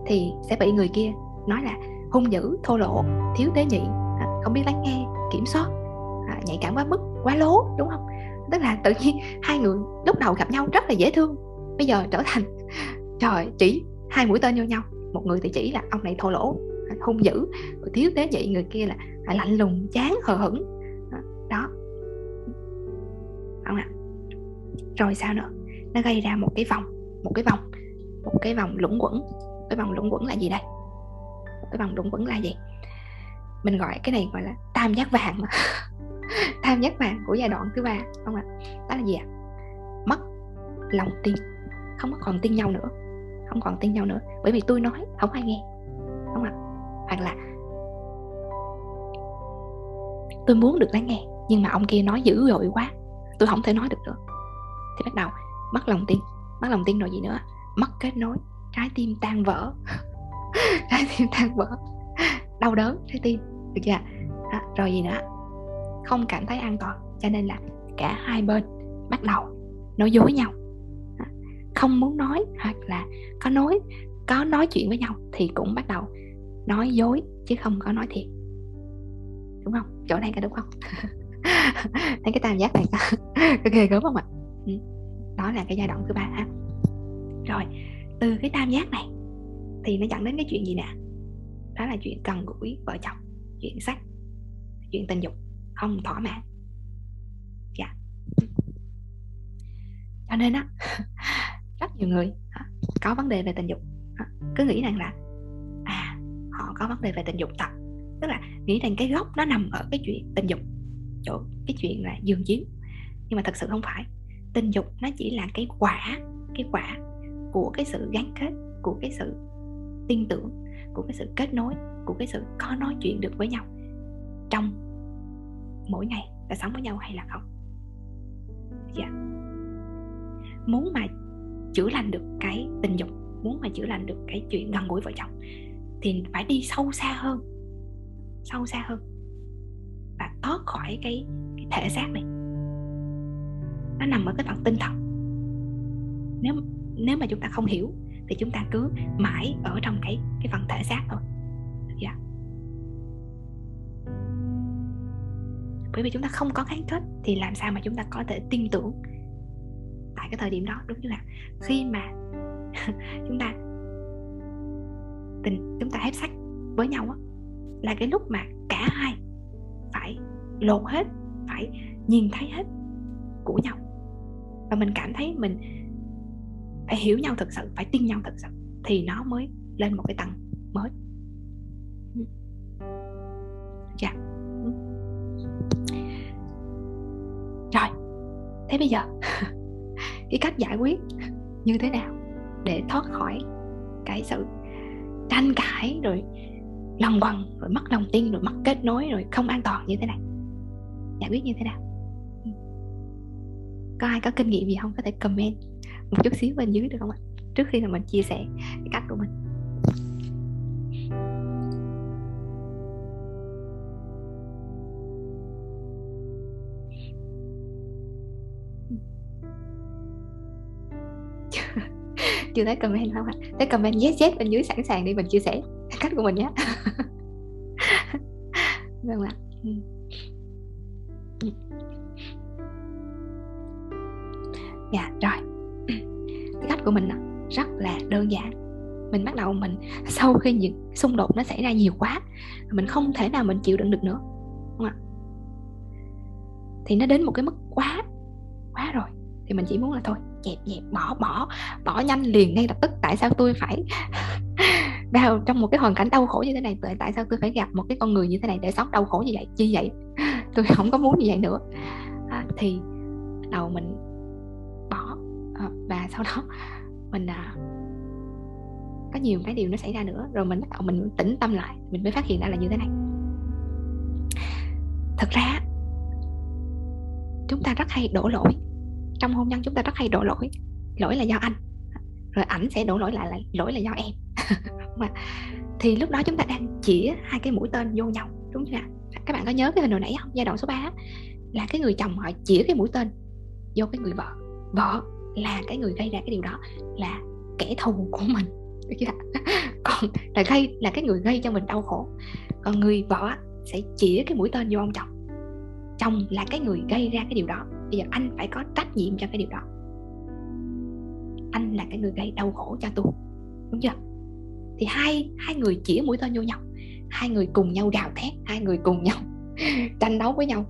A: thì sẽ bị người kia nói là hung dữ, thô lỗ, thiếu tế nhị. À, không biết lắng nghe, kiểm soát. Nhạy cảm quá mức, quá lố, đúng không? Tức là tự nhiên hai người lúc đầu gặp nhau rất là dễ thương, bây giờ trở thành, trời, chỉ hai mũi tên vô nhau. Một người thì chỉ là ông này thô lỗ, hung dữ thiếu tế nhị, người kia là lạnh lùng, chán, hờ hững không ạ. Rồi sao nữa? Nó gây ra một cái vòng, một cái vòng, một cái vòng lũng quẩn. Cái vòng lũng quẩn là gì đây? Cái vòng lũng quẩn là gì? Mình gọi cái này gọi là tam giác vàng. Mà tam giác vàng của giai đoạn thứ ba, không ạ? Đó là gì ạ? Mất lòng tin. Không còn tin nhau nữa. Không còn tin nhau nữa. Bởi vì tôi nói, không ai nghe. Không ạ? Hoặc là tôi muốn được lắng nghe, nhưng mà ông kia nói dữ dội quá tôi không thể nói được nữa. Thì bắt đầu mất lòng tin mất lòng tin rồi gì nữa? Mất kết nối trái tim tan vỡ. Trái tim tan vỡ. Đau đớn trái tim. Được chưa đó, rồi gì nữa? Không cảm thấy an toàn cho nên là cả hai bên bắt đầu nói dối nhau. Không muốn nói hoặc là có nói có nói chuyện với nhau thì cũng bắt đầu nói dối chứ không có nói thiệt. Đúng không? Chỗ này có đúng không? thấy cái tam giác này có ghê gớm không ạ? Ừ. đó là cái giai đoạn thứ ba. Ha rồi, từ cái tam giác này thì nó dẫn đến cái chuyện gì nè? Đó là chuyện cần gũi, vợ chồng, chuyện sách, chuyện tình dục, không thỏa mãn. Dạ. Cho nên á, rất nhiều người có vấn đề về tình dục cứ nghĩ rằng là à họ có vấn đề về tình dục thật. Tức là nghĩ rằng cái gốc nó nằm ở cái chuyện tình dục. Chỗ cái chuyện là giường chiếu nhưng mà thật sự không phải. Tình dục nó chỉ là cái quả cái quả của cái sự gắn kết, của cái sự tin tưởng, của cái sự kết nối, của cái sự có nói chuyện được với nhau trong mỗi ngày, là sống với nhau hay là không. Dạ. Muốn mà chữa lành được cái tình dục, muốn mà chữa lành được cái chuyện gần gũi vợ chồng thì phải đi sâu xa hơn, sâu xa hơn và thoát khỏi cái thể xác này. Nó nằm ở cái phần tinh thần. Nếu nếu mà chúng ta không hiểu, thì chúng ta cứ mãi ở trong cái cái phần thể xác thôi. Dạ. Bởi vì chúng ta không có kháng kết, thì làm sao mà chúng ta có thể tin tưởng tại cái thời điểm đó, đúng chưa nào? Khi mà chúng ta tình, chúng ta hết sách với nhau á, là cái lúc mà cả hai phải lột hết phải nhìn thấy hết của nhau. Và mình cảm thấy mình phải hiểu nhau thật sự, phải tin nhau thật sự, thì nó mới lên một cái tầng mới. Ừ. Dạ. Ừ. Rồi, thế bây giờ cái cách giải quyết như thế nào để thoát khỏi cái sự tranh cãi, rồi lòng quần rồi mất lòng tin, rồi mất kết nối, rồi không an toàn như thế này? Giải quyết như thế nào? Ừ. Có ai có kinh nghiệm gì không? Có thể comment một chút xíu bên dưới được không ạ? Trước khi là mình chia sẻ cái cách của mình. Ừ. Chưa thấy comment không ạ? Thấy comment yes yes bên dưới sẵn sàng đi mình chia sẻ cách của mình nhé. Vâng ạ. Ừ. ừ. dạ rồi. Cái cách của mình rất là đơn giản. Mình bắt đầu mình sau khi những xung đột nó xảy ra nhiều quá mình không thể nào mình chịu đựng được nữa. Đúng không ạ? Thì nó đến một cái mức quá quá rồi thì mình chỉ muốn là thôi dẹp dẹp bỏ bỏ bỏ nhanh liền ngay lập tức. Tại sao tôi phải vào trong một cái hoàn cảnh đau khổ như thế này? Tại tại sao tôi phải gặp một cái con người như thế này để sống đau khổ như vậy chi vậy? Tôi không có muốn như vậy nữa. À, thì đầu mình và sau đó mình à, có nhiều cái điều nó xảy ra nữa. Rồi mình bắt đầu mình tĩnh tâm lại mình mới phát hiện ra là như thế này. Thật ra chúng ta rất hay đổ lỗi. Trong hôn nhân chúng ta rất hay đổ lỗi. Lỗi là do anh. Rồi ảnh sẽ đổ lỗi lại là lỗi là do em. Mà thì lúc đó chúng ta đang chỉ hai cái mũi tên vô nhau đúng chưa ạ? Các bạn có nhớ cái hình hồi nãy không? Giai đoạn số 3 là cái người chồng họ chỉ cái mũi tên vô cái người vợ. Vợ là cái người gây ra cái điều đó là kẻ thù của mình. Được chưa còn là gây, là cái người gây cho mình đau khổ. Còn người vợ sẽ chỉ cái mũi tên vô ông chồng. Chồng là cái người gây ra cái điều đó. Bây giờ anh phải có trách nhiệm cho cái điều đó. Anh là cái người gây đau khổ cho tôi. Đúng chưa? Thì hai hai người chỉ mũi tên vô nhau. Hai người cùng nhau gào thét, hai người cùng nhau tranh đấu với nhau.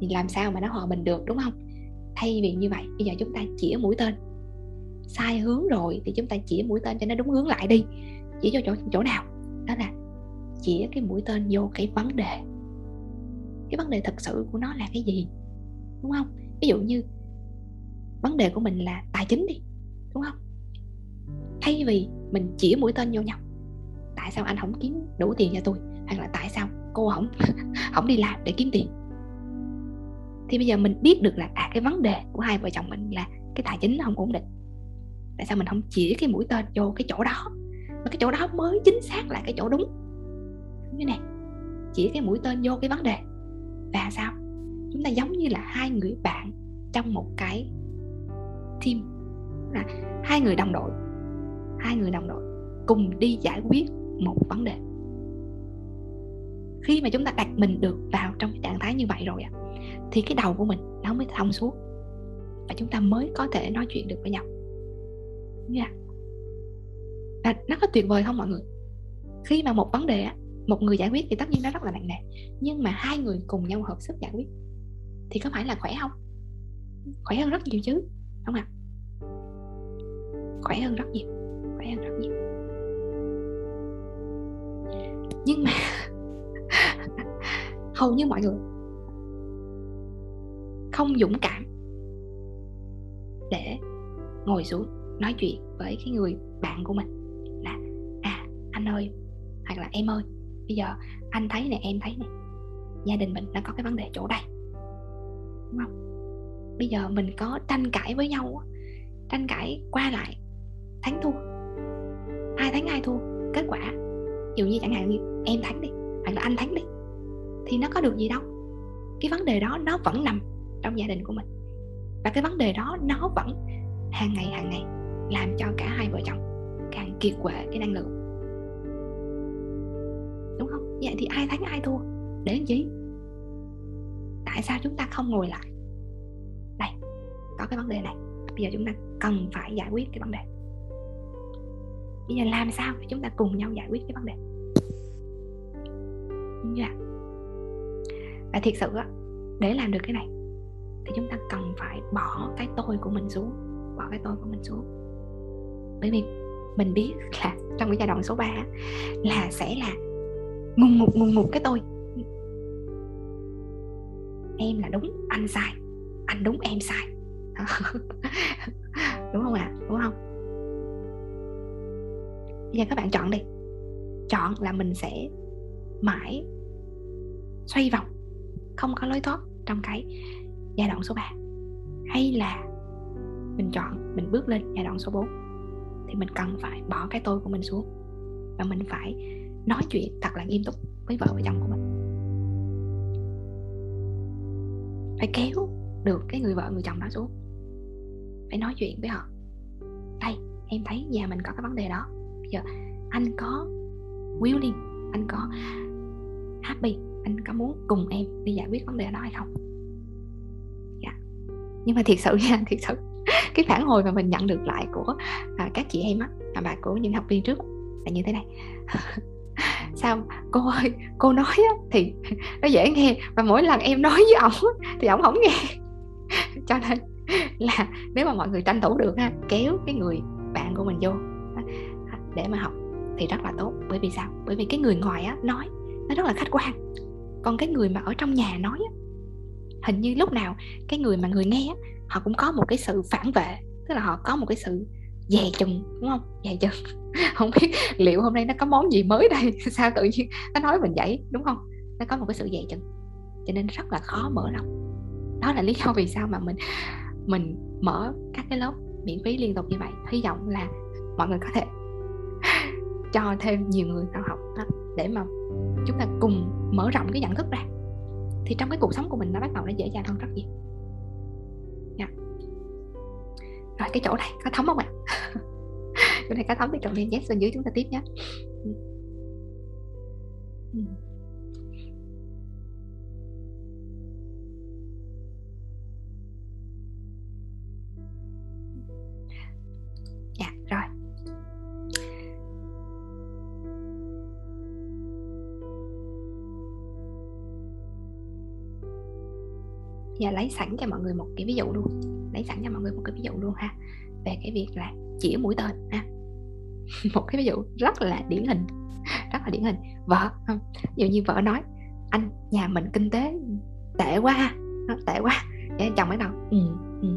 A: Thì làm sao mà nó hòa bình được, đúng không? Thay vì như vậy, bây giờ chúng ta chỉ mũi tên. Sai hướng rồi thì chúng ta chỉ mũi tên cho nó đúng hướng lại đi. Chỉ cho chỗ chỗ nào? Đó là chỉ cái mũi tên vô cái vấn đề. Cái vấn đề thật sự của nó là cái gì? Đúng không? Ví dụ như vấn đề của mình là tài chính đi, đúng không? Thay vì mình chỉ mũi tên vô nhau, tại sao anh không kiếm đủ tiền cho tôi? Hoặc là tại sao cô không không đi làm để kiếm tiền? Thì bây giờ mình biết được là à cái vấn đề của hai vợ chồng mình là cái tài chính nó không ổn định. Tại sao mình không chỉ cái mũi tên vô cái chỗ đó? Mà cái chỗ đó mới chính xác là cái chỗ đúng. Như này chỉ cái mũi tên vô cái vấn đề. Và sao? Chúng ta giống như là hai người bạn trong một cái team. Là hai người đồng đội, hai người đồng đội cùng đi giải quyết một vấn đề. Khi mà chúng ta đặt mình được vào trong trạng thái như vậy rồi thì cái đầu của mình nó mới thông suốt. Và chúng ta mới có thể nói chuyện được với nhau. Nha. Nó có tuyệt vời không mọi người? Khi mà một vấn đề một người giải quyết thì tất nhiên nó rất là nặng nề. Nhưng mà hai người cùng nhau hợp sức giải quyết thì có phải là khỏe không? Khỏe hơn rất nhiều chứ, không ạ? À? khỏe hơn rất nhiều, khỏe hơn rất nhiều. Nhưng mà hầu như mọi người không dũng cảm để ngồi xuống nói chuyện với cái người bạn của mình. Là à anh ơi, hoặc là em ơi, bây giờ anh thấy nè, em thấy nè, gia đình mình nó có cái vấn đề chỗ đây. Đúng không? Bây giờ mình có tranh cãi với nhau tranh cãi qua lại thắng thua. Ai thắng ai thua, kết quả dù như chẳng hạn như em thắng đi, hoặc là anh thắng đi, thì nó có được gì đâu. Cái vấn đề đó nó vẫn nằm trong gia đình của mình. Và cái vấn đề đó nó vẫn hàng ngày hàng ngày làm cho cả hai vợ chồng càng kiệt quệ cái năng lượng. Đúng không? Vậy thì ai thắng ai thua? Để làm gì? Tại sao chúng ta không ngồi lại? Đây, có cái vấn đề này. Bây giờ chúng ta cần phải giải quyết cái vấn đề. Bây giờ làm sao để chúng ta cùng nhau giải quyết cái vấn đề? Như vậy và thiệt sự á, để làm được cái này thì chúng ta cần phải bỏ cái tôi của mình xuống, bỏ cái tôi của mình xuống. Bởi vì mình biết là trong cái giai đoạn số 3 là sẽ là ngùng ngục ngùng ngục cái tôi. Em là đúng, anh sai, anh đúng, em sai. Đúng không ạ? À? đúng không? Bây giờ các bạn chọn đi. Chọn là mình sẽ mãi xoay vòng, không có lối thoát trong cái giai đoạn số 3 hay là mình chọn, mình bước lên giai đoạn số 4 thì mình cần phải bỏ cái tôi của mình xuống. Và mình phải nói chuyện thật là nghiêm túc với vợ và chồng của mình. Phải kéo được cái người vợ, người chồng đó xuống. Phải nói chuyện với họ. Đây, em thấy nhà mình có cái vấn đề đó. Bây giờ, anh có willing, anh có happy, anh có muốn cùng em đi giải quyết vấn đề đó hay không nhưng mà thiệt sự nha thiệt sự cái phản hồi mà mình nhận được lại của à, các chị em á à, bà của những học viên trước là như thế này. Sao cô ơi cô nói á, thì nó dễ nghe và mỗi lần em nói với ổng thì ổng không nghe. Cho nên là nếu mà mọi người tranh thủ được ha kéo cái người bạn của mình vô để mà học thì rất là tốt. Bởi vì sao? Bởi vì cái người ngoài á nói nó rất là khách quan. Còn cái người mà ở trong nhà nói á hình như lúc nào cái người mà người nghe họ cũng có một cái sự phản vệ tức là họ có một cái sự dè chừng đúng không? Dè chừng. Không biết liệu hôm nay nó có món gì mới đây? Sao tự nhiên nó nói mình vậy đúng không? Nó có một cái sự dè chừng cho nên rất là khó mở lòng. Đó là lý do vì sao mà mình mình mở các cái lớp miễn phí liên tục như vậy. Hy vọng là mọi người có thể cho thêm nhiều người vào học đó, để mà chúng ta cùng mở rộng cái nhận thức ra thì trong cái cuộc sống của mình nó bắt đầu nó dễ dàng hơn rất nhiều yeah. Dạ. rồi, cái chỗ này có thấm không ạ chỗ này có thấm thì trồng lên yes bên dưới chúng ta tiếp nhé ừ. ừ. Giờ lấy sẵn cho mọi người một cái ví dụ luôn. Lấy sẵn cho mọi người một cái ví dụ luôn ha. Về cái việc là chỉ mũi tên ha. Một cái ví dụ rất là điển hình. Rất là điển hình. Vợ ví dụ như vợ nói anh nhà mình kinh tế tệ quá ha. Tệ quá. Để chồng mới đầu ừ, ừ.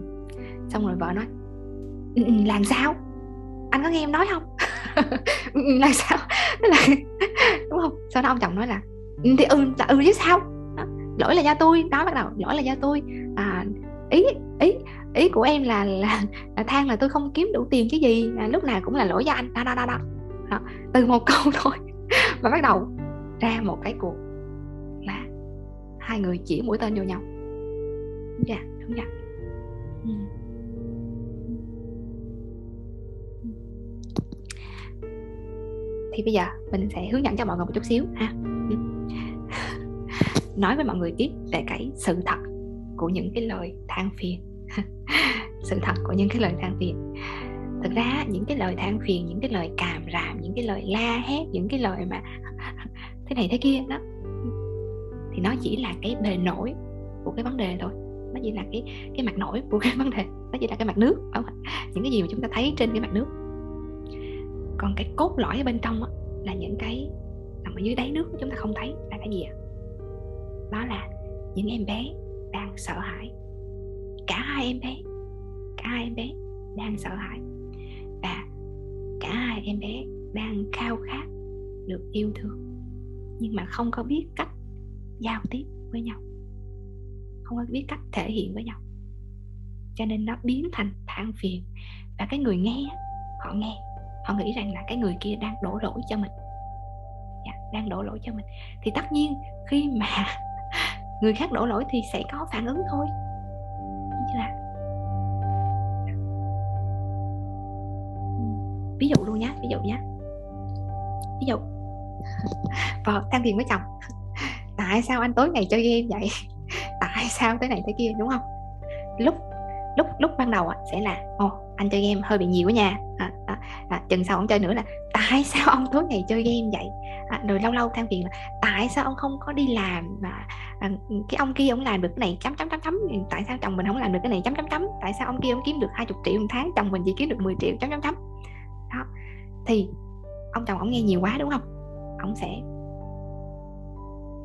A: xong rồi vợ nói ừ, ừ, làm sao? Anh có nghe em nói không? Ừ, làm sao? Tức là đúng không? Sau đó ông chồng nói là thì ừ là ừ chứ sao? Lỗi là do tôi đó bắt đầu lỗi là do tôi à, ý ý ý của em là là, là than là tôi không kiếm đủ tiền cái gì à, lúc nào cũng là lỗi do anh đó đó đó đó, đó. từ một câu thôi và bắt đầu ra một cái cuộc là hai người chỉ mũi tên vô nhau đúng dạ đúng dạ ừ. thì bây giờ mình sẽ hướng dẫn cho mọi người một chút xíu ha nói với mọi người biết về cái sự thật của những cái lời than phiền. Sự thật của những cái lời than phiền. Thực ra những cái lời than phiền những cái lời càm ràm những cái lời la hét những cái lời mà thế này thế kia đó thì nó chỉ là cái bề nổi của cái vấn đề thôi. Nó chỉ là cái cái mặt nổi của cái vấn đề. Nó chỉ là cái mặt nước không? những cái gì mà chúng ta thấy trên cái mặt nước. Còn cái cốt lõi ở bên trong đó, là những cái nằm ở dưới đáy nước chúng ta không thấy là cái gì ạ? Đó là những em bé đang sợ hãi. Cả hai em bé, cả hai em bé đang sợ hãi. Và cả hai em bé đang khao khát được yêu thương, nhưng mà không có biết cách giao tiếp với nhau. Không có biết cách thể hiện với nhau. Cho nên nó biến thành than phiền. Và cái người nghe, họ nghe. Họ nghĩ rằng là cái người kia đang đổ lỗi cho mình. Dạ, đang đổ lỗi cho mình. Thì tất nhiên, khi mà người khác đổ lỗi thì sẽ có phản ứng thôi. Như là ừ, ví dụ luôn nhé ví dụ nhé ví dụ. Vợ đang phiền với chồng. Tại sao anh tối ngày chơi game vậy? Tại sao tới này tới kia đúng không? Lúc lúc lúc ban đầu sẽ là ồ anh chơi game hơi bị nhiều quá nha. À, à, à, chừng sau ông chơi nữa là tại sao ông tối ngày chơi game vậy? À, rồi lâu lâu than phiền là tại sao ông không có đi làm và à, cái ông kia ông làm được cái này chấm chấm chấm chấm tại sao chồng mình không làm được cái này chấm chấm chấm tại sao ông kia ông kiếm được 20 triệu một tháng chồng mình chỉ kiếm được 10 triệu chấm chấm chấm? Đó. Thì ông chồng ông nghe nhiều quá đúng không? Ông sẽ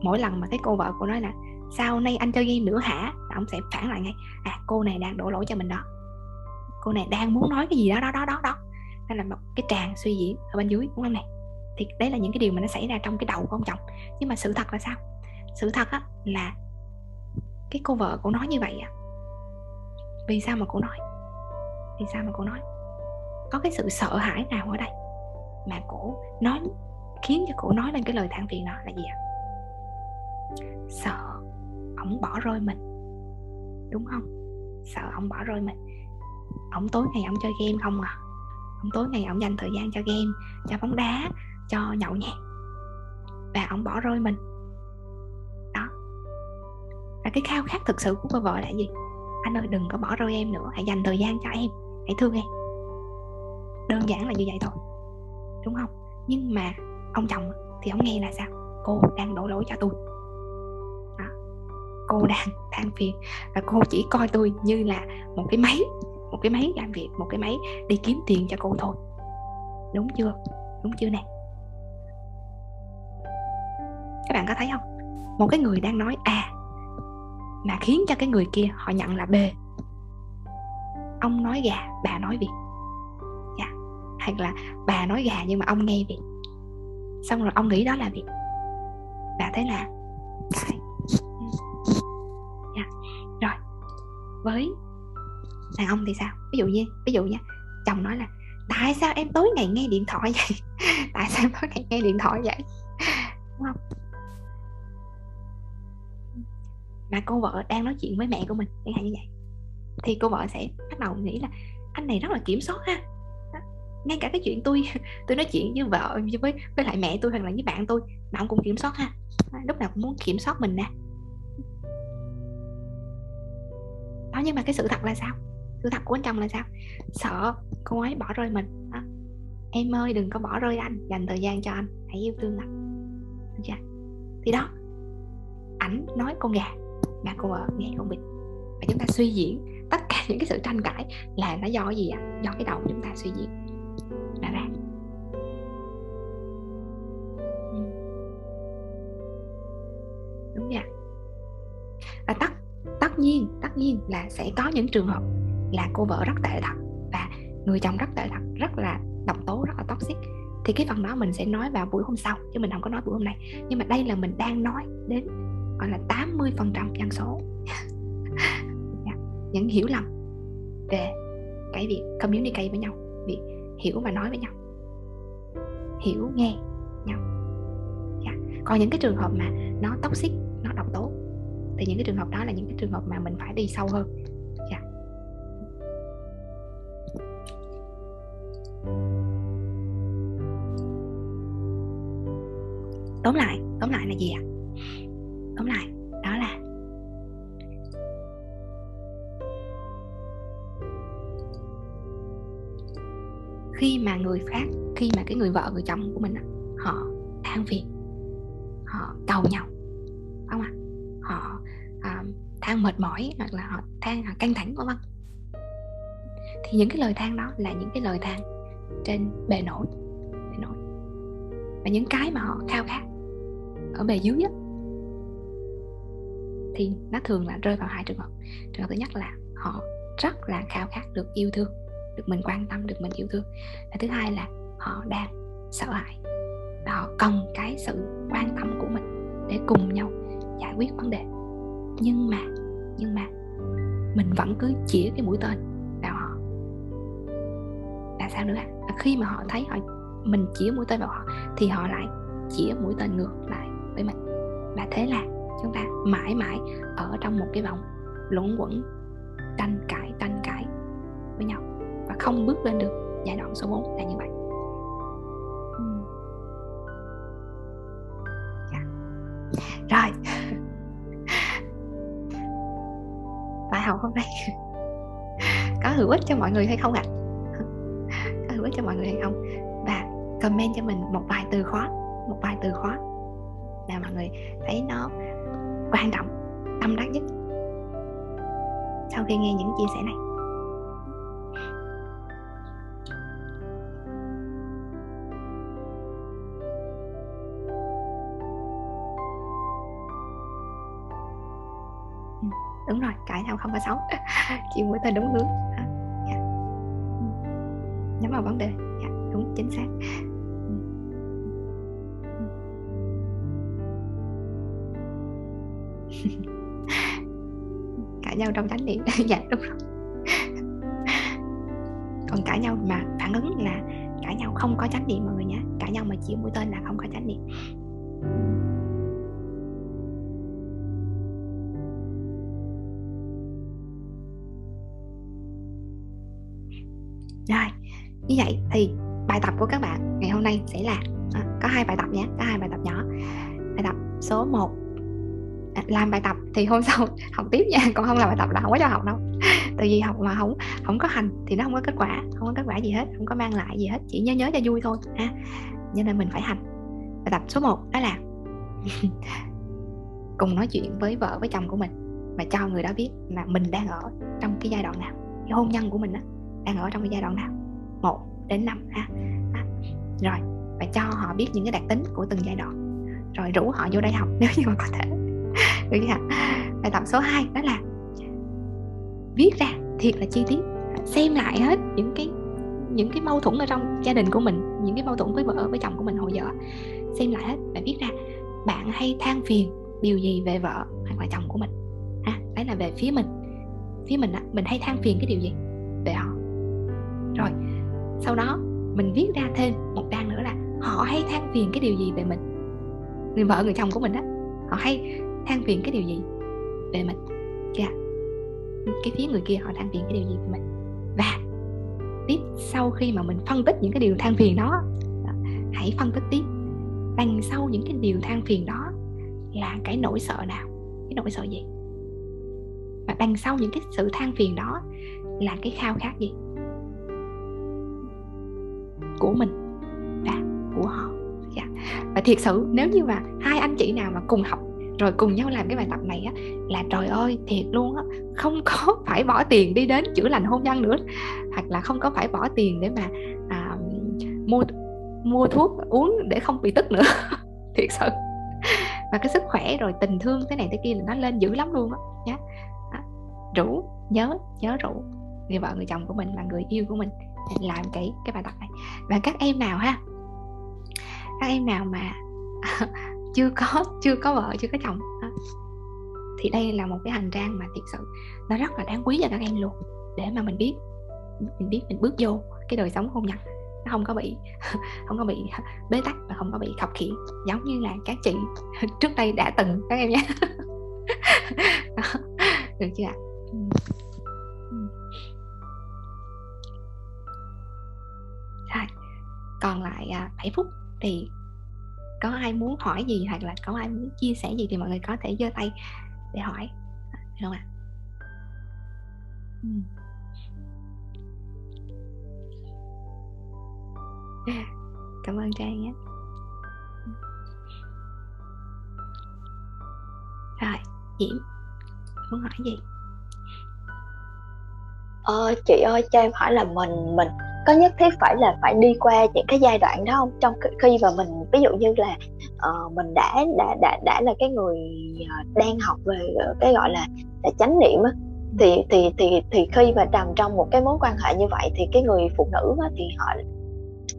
A: mỗi lần mà cái cô vợ của nói là sao nay anh chơi game nữa hả? ông sẽ phản lại ngay à cô này đang đổ lỗi cho mình đó. Cô này đang muốn nói cái gì đó đó đó đó đó. Nên là một cái tràng suy diễn ở bên dưới đúng không này thì đấy là những cái điều mà nó xảy ra trong cái đầu của ông chồng. Nhưng mà sự thật là sao? Sự thật á, là cái cô vợ của nói như vậy á, vì sao mà cô nói? Vì sao mà cô nói? Có cái sự sợ hãi nào ở đây mà cổ nói, khiến cho cổ nói lên cái lời than phiền đó là gì ạ? Sợ ổng bỏ rơi mình. Đúng không? Sợ ổng bỏ rơi mình. Ổng tối ngày ổng chơi game không à? Ổng tối ngày ổng dành thời gian cho game, cho bóng đá cho nhậu nhẹt. Và ông bỏ rơi mình. Đó. Và cái khao khát thực sự của cô vợ là gì? Anh ơi, đừng có bỏ rơi em nữa. Hãy dành thời gian cho em. Hãy thương em. Đơn giản là như vậy thôi. Đúng không? Nhưng mà ông chồng thì ông nghe là sao? Cô đang đổ lỗi cho tôi. Đó. cô đang than phiền. Và cô chỉ coi tôi như là một cái máy, một cái máy làm việc, một cái máy đi kiếm tiền cho cô thôi. Đúng chưa? Đúng chưa nè? Các bạn có thấy không? Một cái người đang nói a mà khiến cho cái người kia họ nhận là b. Ông nói gà, bà nói vịt dạ. Hoặc là bà nói gà nhưng mà ông nghe vịt xong rồi ông nghĩ đó là việc và thế là cái dạ. rồi. Với đàn ông thì sao? Ví dụ như, ví dụ nha. Chồng nói là, tại sao em tối ngày nghe điện thoại vậy? Tại sao em tối ngày nghe điện thoại vậy? Đúng không? Mà cô vợ đang nói chuyện với mẹ của mình, chẳng hạn như vậy. Thì cô vợ sẽ bắt đầu nghĩ là, anh này rất là kiểm soát ha. Ngay cả cái chuyện tôi tôi nói chuyện với vợ, với với lại mẹ tôi hoặc là với bạn tôi mà ông cũng kiểm soát ha. Lúc nào cũng muốn kiểm soát mình nè. Đó, nhưng mà cái sự thật là sao? Sự thật của anh chồng là sao? Sợ cô ấy bỏ rơi mình. Đó. em ơi, đừng có bỏ rơi anh, dành thời gian cho anh, hãy yêu thương anh. Được chưa thì đó, ảnh nói con gà mà cô vợ nghe con bình và chúng ta suy diễn, tất cả những cái sự tranh cãi là nó do gì ạ? À? do cái đầu chúng ta suy diễn. Ra. Ra đúng vậy và tất tất nhiên tất nhiên là sẽ có những trường hợp là cô vợ rất tệ thật và người chồng rất tệ thật, rất là độc tố, rất là toxic. Thì cái phần đó mình sẽ nói vào buổi hôm sau, chứ mình không có nói buổi hôm nay. Nhưng mà đây là mình đang nói đến gọi là 80 phần trăm dân số dạ, những hiểu lầm về cái việc communicate với nhau, việc hiểu và nói với nhau, hiểu nghe nhau yeah. còn những cái trường hợp mà nó toxic, nó độc tố, thì những cái trường hợp đó là những cái trường hợp mà mình phải đi sâu hơn yeah. tóm lại tóm lại là gì ạ tóm lại đó là khi mà người khác khi mà cái người vợ người chồng của mình họ than phiền họ cầu nhau không ạ à? họ à, than mệt mỏi hoặc là họ than họ căng thẳng vân vân thì những cái lời than đó là những cái lời than trên bề nổi bề nổi và những cái mà họ khao khát ở bề dưới á, thì nó thường là rơi vào hai trường hợp. Trường hợp thứ nhất là họ rất là khao khát được yêu thương, được mình quan tâm, được mình yêu thương. Và thứ hai là họ đang sợ hãi và họ cần cái sự quan tâm của mình để cùng nhau giải quyết vấn đề. Nhưng mà nhưng mà mình vẫn cứ chĩa cái mũi tên vào họ. Là sao nữa? À? khi mà họ thấy họ, mình chĩa mũi tên vào họ thì họ lại chĩa mũi tên ngược lại với mình. Và thế là chúng ta mãi mãi ở trong một cái vòng luẩn quẩn tranh cãi tranh cãi với nhau và không bước lên được giai đoạn số 4 là như vậy. Ừ. Dạ. Rồi. Bài học hôm nay. Có hữu ích cho mọi người hay không ạ? À? có hữu ích cho mọi người hay không? Và comment cho mình một vài từ khóa một vài từ khóa là mọi người thấy nó quan trọng tâm đắc nhất. Sau khi nghe những chia sẻ này. Ừ, đúng rồi cãi nhau không có xấu. Chỉ mũi tên đúng hướng. À, dạ. ừ. nhắm vào vấn đề. Dạ, đúng chính xác. Nhau trong chánh niệm. Dạ đúng rồi. Còn cãi nhau mà phản ứng là cãi nhau không có chánh niệm mọi người nhé. Cãi nhau mà chỉ mũi tên là không có chánh niệm. Rồi như vậy thì bài tập của các bạn ngày hôm nay sẽ là à, có hai bài tập nhé có hai bài tập nhỏ. Bài tập số 1 à, làm bài tập thì hôm sau học tiếp nha còn không làm bài tập là không có cho học đâu. Tại vì học mà không không có hành thì nó không có kết quả không có kết quả gì hết không có mang lại gì hết chỉ nhớ nhớ cho vui thôi ha. Cho nên mình phải hành. Bài tập số 1 đó là cùng nói chuyện với vợ với chồng của mình và cho người đó biết là mình đang ở trong cái giai đoạn nào cái hôn nhân của mình đó, đang ở trong cái giai đoạn nào. Một đến năm ha. À, rồi và cho họ biết những cái đặc tính của từng giai đoạn. Rồi rủ họ vô đây học nếu như mà có thể được chưa bài tập số 2 đó là viết ra thiệt là chi tiết. Xem lại hết những cái những cái mâu thuẫn ở trong gia đình của mình, những cái mâu thuẫn với vợ, với chồng của mình hồi giờ. Xem lại hết và viết ra, bạn hay than phiền điều gì về vợ hoặc là chồng của mình? Ha, đấy là về phía mình. Phía mình á, mình hay than phiền cái điều gì? Về họ. Rồi, sau đó mình viết ra thêm một trang nữa là họ hay than phiền cái điều gì về mình? Người vợ, người chồng của mình á, họ hay than phiền cái điều gì về mình? Yeah. cái phía người kia họ than phiền cái điều gì về mình? Và tiếp sau khi mà mình phân tích những cái điều than phiền đó hãy phân tích tiếp. Đằng sau những cái điều than phiền đó là cái nỗi sợ nào? Cái nỗi sợ gì? Và đằng sau những cái sự than phiền đó là cái khao khát gì? Của mình và của họ. Yeah. và thiệt sự, nếu như mà hai anh chị nào mà cùng học rồi cùng nhau làm cái bài tập này á là trời ơi thiệt luôn á. Không có phải bỏ tiền đi đến chữa lành hôn nhân nữa. Hoặc là không có phải bỏ tiền để mà à, mua mua thuốc uống để không bị tức nữa. Thiệt sự. Và cái sức khỏe rồi tình thương thế này thế kia là nó lên dữ lắm luôn á nhé à, rủ nhớ nhớ rủ người vợ người chồng của mình là người yêu của mình làm cái cái bài tập này. Và các em nào ha? Các em nào mà chưa có chưa có vợ chưa có chồng. Thì đây là một cái hành trang mà thiệt sự nó rất là đáng quý cho các em luôn. Để mà mình biết mình biết mình bước vô cái đời sống hôn nhân. Nó không có bị không có bị bế tắc và không có bị khập khiễng giống như là các chị trước đây đã từng các em nhé. Được chưa ạ? Rồi còn lại à, 7 phút thì có ai muốn hỏi gì hoặc là có ai muốn chia sẻ gì thì mọi người có thể giơ tay để hỏi. Được không ạ? Cảm ơn trang nhé. Rồi diễm muốn hỏi gì?
B: Ờ chị ơi cho em hỏi là mình mình có nhất thiết phải là phải đi qua những cái giai đoạn đó không trong khi mà mình ví dụ như là uh, mình đã đã đã đã là cái người ờ, đang học về cái gọi là, là chánh niệm á thì thì thì thì khi mà nằm trong một cái mối quan hệ như vậy thì cái người phụ nữ á, thì họ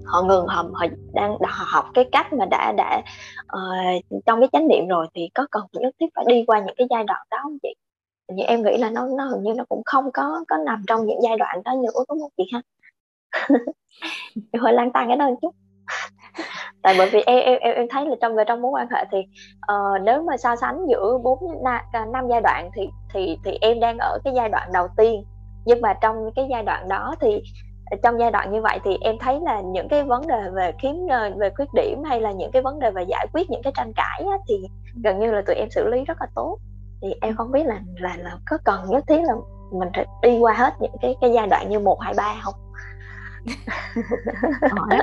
B: họ ngừng họ, họ đang họ học cái cách mà đã đã uh, trong cái chánh niệm rồi thì có cần nhất thiết phải đi qua những cái giai đoạn đó không chị? như em nghĩ là nó nó hình như nó cũng không có có nằm trong những giai đoạn đó nữa đúng không chị ha em hơi lan tan cái đó một chút. Tại bởi vì em em em, thấy là trong về trong mối quan hệ thì uh, nếu mà so sánh giữa bốn à, năm giai đoạn thì thì thì em đang ở cái giai đoạn đầu tiên. Nhưng mà trong cái giai đoạn đó thì ờ, trong giai đoạn như vậy thì em thấy là những cái vấn đề về khiếm ờ, về khuyết điểm hay là những cái vấn đề về giải quyết những cái tranh cãi á, thì gần như là tụi em xử lý rất là tốt. Thì em không biết là là là có cần nhất thiết là mình phải đi qua hết những cái cái giai đoạn như một hai ba không?
A: câu hỏi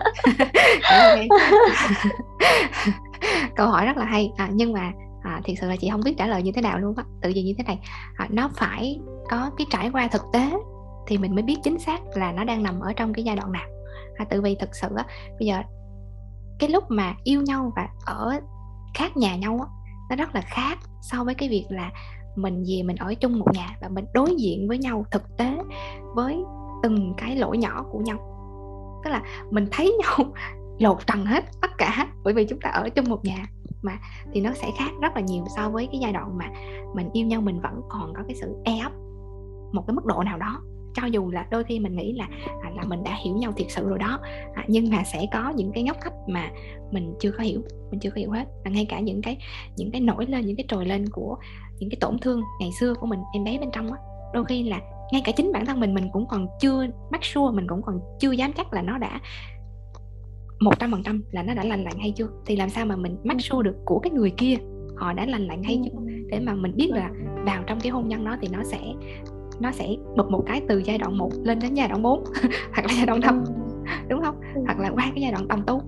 A: câu hỏi rất là hay. À, nhưng mà à, thiệt sự là chị không biết trả lời như thế nào luôn á tự vì như thế này. À, nó phải có cái trải qua thực tế thì mình mới biết chính xác là nó đang nằm ở trong cái giai đoạn nào. À, tự vì thực sự á bây giờ cái lúc mà yêu nhau và ở khác nhà nhau á nó rất là khác so với cái việc là mình về mình ở chung một nhà và mình đối diện với nhau thực tế với từng cái lỗi nhỏ của nhau. Tức là mình thấy nhau lột trần hết tất cả bởi vì chúng ta ở chung một nhà mà thì nó sẽ khác rất là nhiều so với cái giai đoạn mà mình yêu nhau mình vẫn còn có cái sự e ấp một cái mức độ nào đó. Cho dù là đôi khi mình nghĩ là à, là mình đã hiểu nhau thiệt sự rồi đó à, nhưng mà sẽ có những cái ngóc cách mà mình chưa có hiểu mình chưa có hiểu hết. Và ngay cả những cái những cái nổi lên những cái trồi lên của những cái tổn thương ngày xưa của mình em bé bên trong á đôi khi là ngay cả chính bản thân mình mình cũng còn chưa mắc sure mình cũng còn chưa dám chắc là nó đã một trăm phần trăm là nó đã lành lặn hay chưa. Thì làm sao mà mình mắc sure được của cái người kia họ đã lành lặn hay chưa? Để mà mình biết là vào trong cái hôn nhân đó thì nó sẽ nó sẽ bật một cái từ giai đoạn 1 lên đến giai đoạn 4 hoặc là giai đoạn 5 đúng không? Hoặc là qua cái giai đoạn đồng tu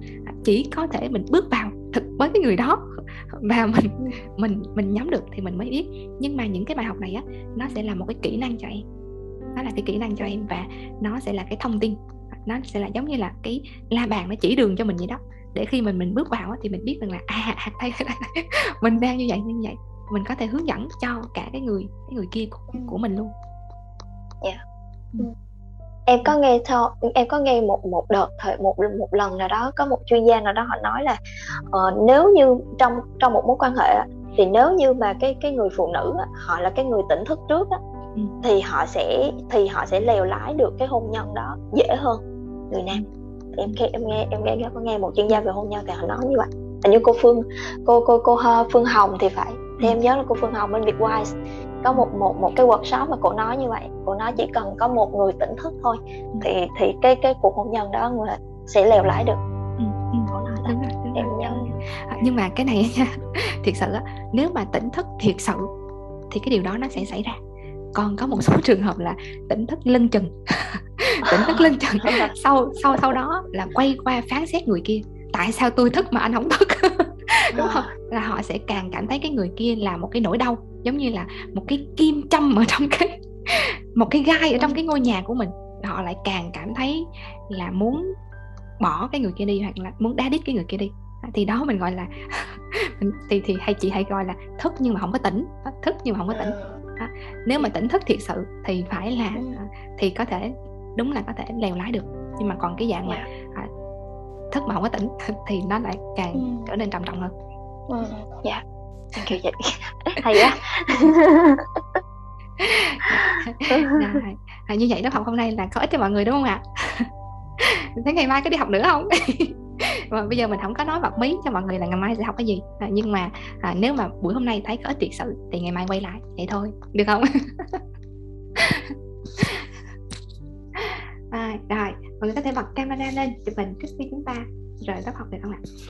A: chỉ có thể mình bước vào thực với cái người đó và mình mình mình nhắm được thì mình mới biết. Nhưng mà những cái bài học này á nó sẽ là một cái kỹ năng cho em nó là cái kỹ năng cho em và nó sẽ là cái thông tin nó sẽ là giống như là cái la bàn nó chỉ đường cho mình vậy đó để khi mình mình bước vào thì mình biết rằng là à đây, đây, đây mình đang như vậy như vậy mình có thể hướng dẫn cho cả cái người cái người kia của, của mình luôn
B: yeah. Dạ. ừ. em có nghe theo em có nghe một một đợt thời một một lần nào đó có một chuyên gia nào đó họ nói là uh, nếu như trong trong một mối quan hệ thì nếu như mà cái cái người phụ nữ họ là cái người tỉnh thức trước á, ừ. thì họ sẽ thì họ sẽ lèo lái được cái hôn nhân đó dễ hơn. Người nam. Em nghe em nghe em nghe có nghe một chuyên gia về hôn nhân thì họ nói như vậy. Hình như cô Phương cô cô cô Phương Hồng thì phải. Thì em nhớ là cô Phương Hồng bên Wise. Có một một một cái workshop mà cô nói như vậy. Cô nói chỉ cần có một người tỉnh thức thôi thì thì cái cái cuộc hôn nhân đó người sẽ lèo lái được. Ừ, ừ. cô nói
A: đúng rồi, đúng em nhớ. À, nhưng mà cái này nha thiệt sự á nếu mà tỉnh thức thiệt sự thì cái điều đó nó sẽ xảy ra còn có một số trường hợp là tỉnh thức lưng chừng. Tỉnh thức lưng chừng. Sau sau sau đó là quay qua phán xét người kia. Tại sao tôi thức mà anh không thức? Đúng không? Là họ sẽ càng cảm thấy cái người kia là một cái nỗi đau giống như là một cái kim châm ở trong cái một cái gai ở trong cái ngôi nhà của mình. Họ lại càng cảm thấy là muốn bỏ cái người kia đi hoặc là muốn đá đít cái người kia đi. Thì đó mình gọi là thì thì hay chị hay gọi là thức nhưng mà không có tỉnh. Thức nhưng mà không có tỉnh à, nếu mà tỉnh thức thiệt sự thì phải là thì có thể đúng là có thể lèo lái được. Nhưng mà còn cái dạng mà à, thức mà không có tỉnh thì nó lại càng ừ. trở nên trầm trọng hơn.
B: Ừ. dạ thank you chị hay quá.
A: Rồi. À, như vậy lớp học hôm nay là có ích cho mọi người đúng không ạ? Thế ngày mai có đi học nữa không và bây giờ mình không có nói bật mí cho mọi người là ngày mai sẽ học cái gì. À, nhưng mà à, nếu mà buổi hôm nay thấy có ích thiệt sự thì ngày mai quay lại vậy thôi được không? À, rồi mọi người có thể bật camera lên chụp hình trước khi chúng ta rời lớp học được không ạ?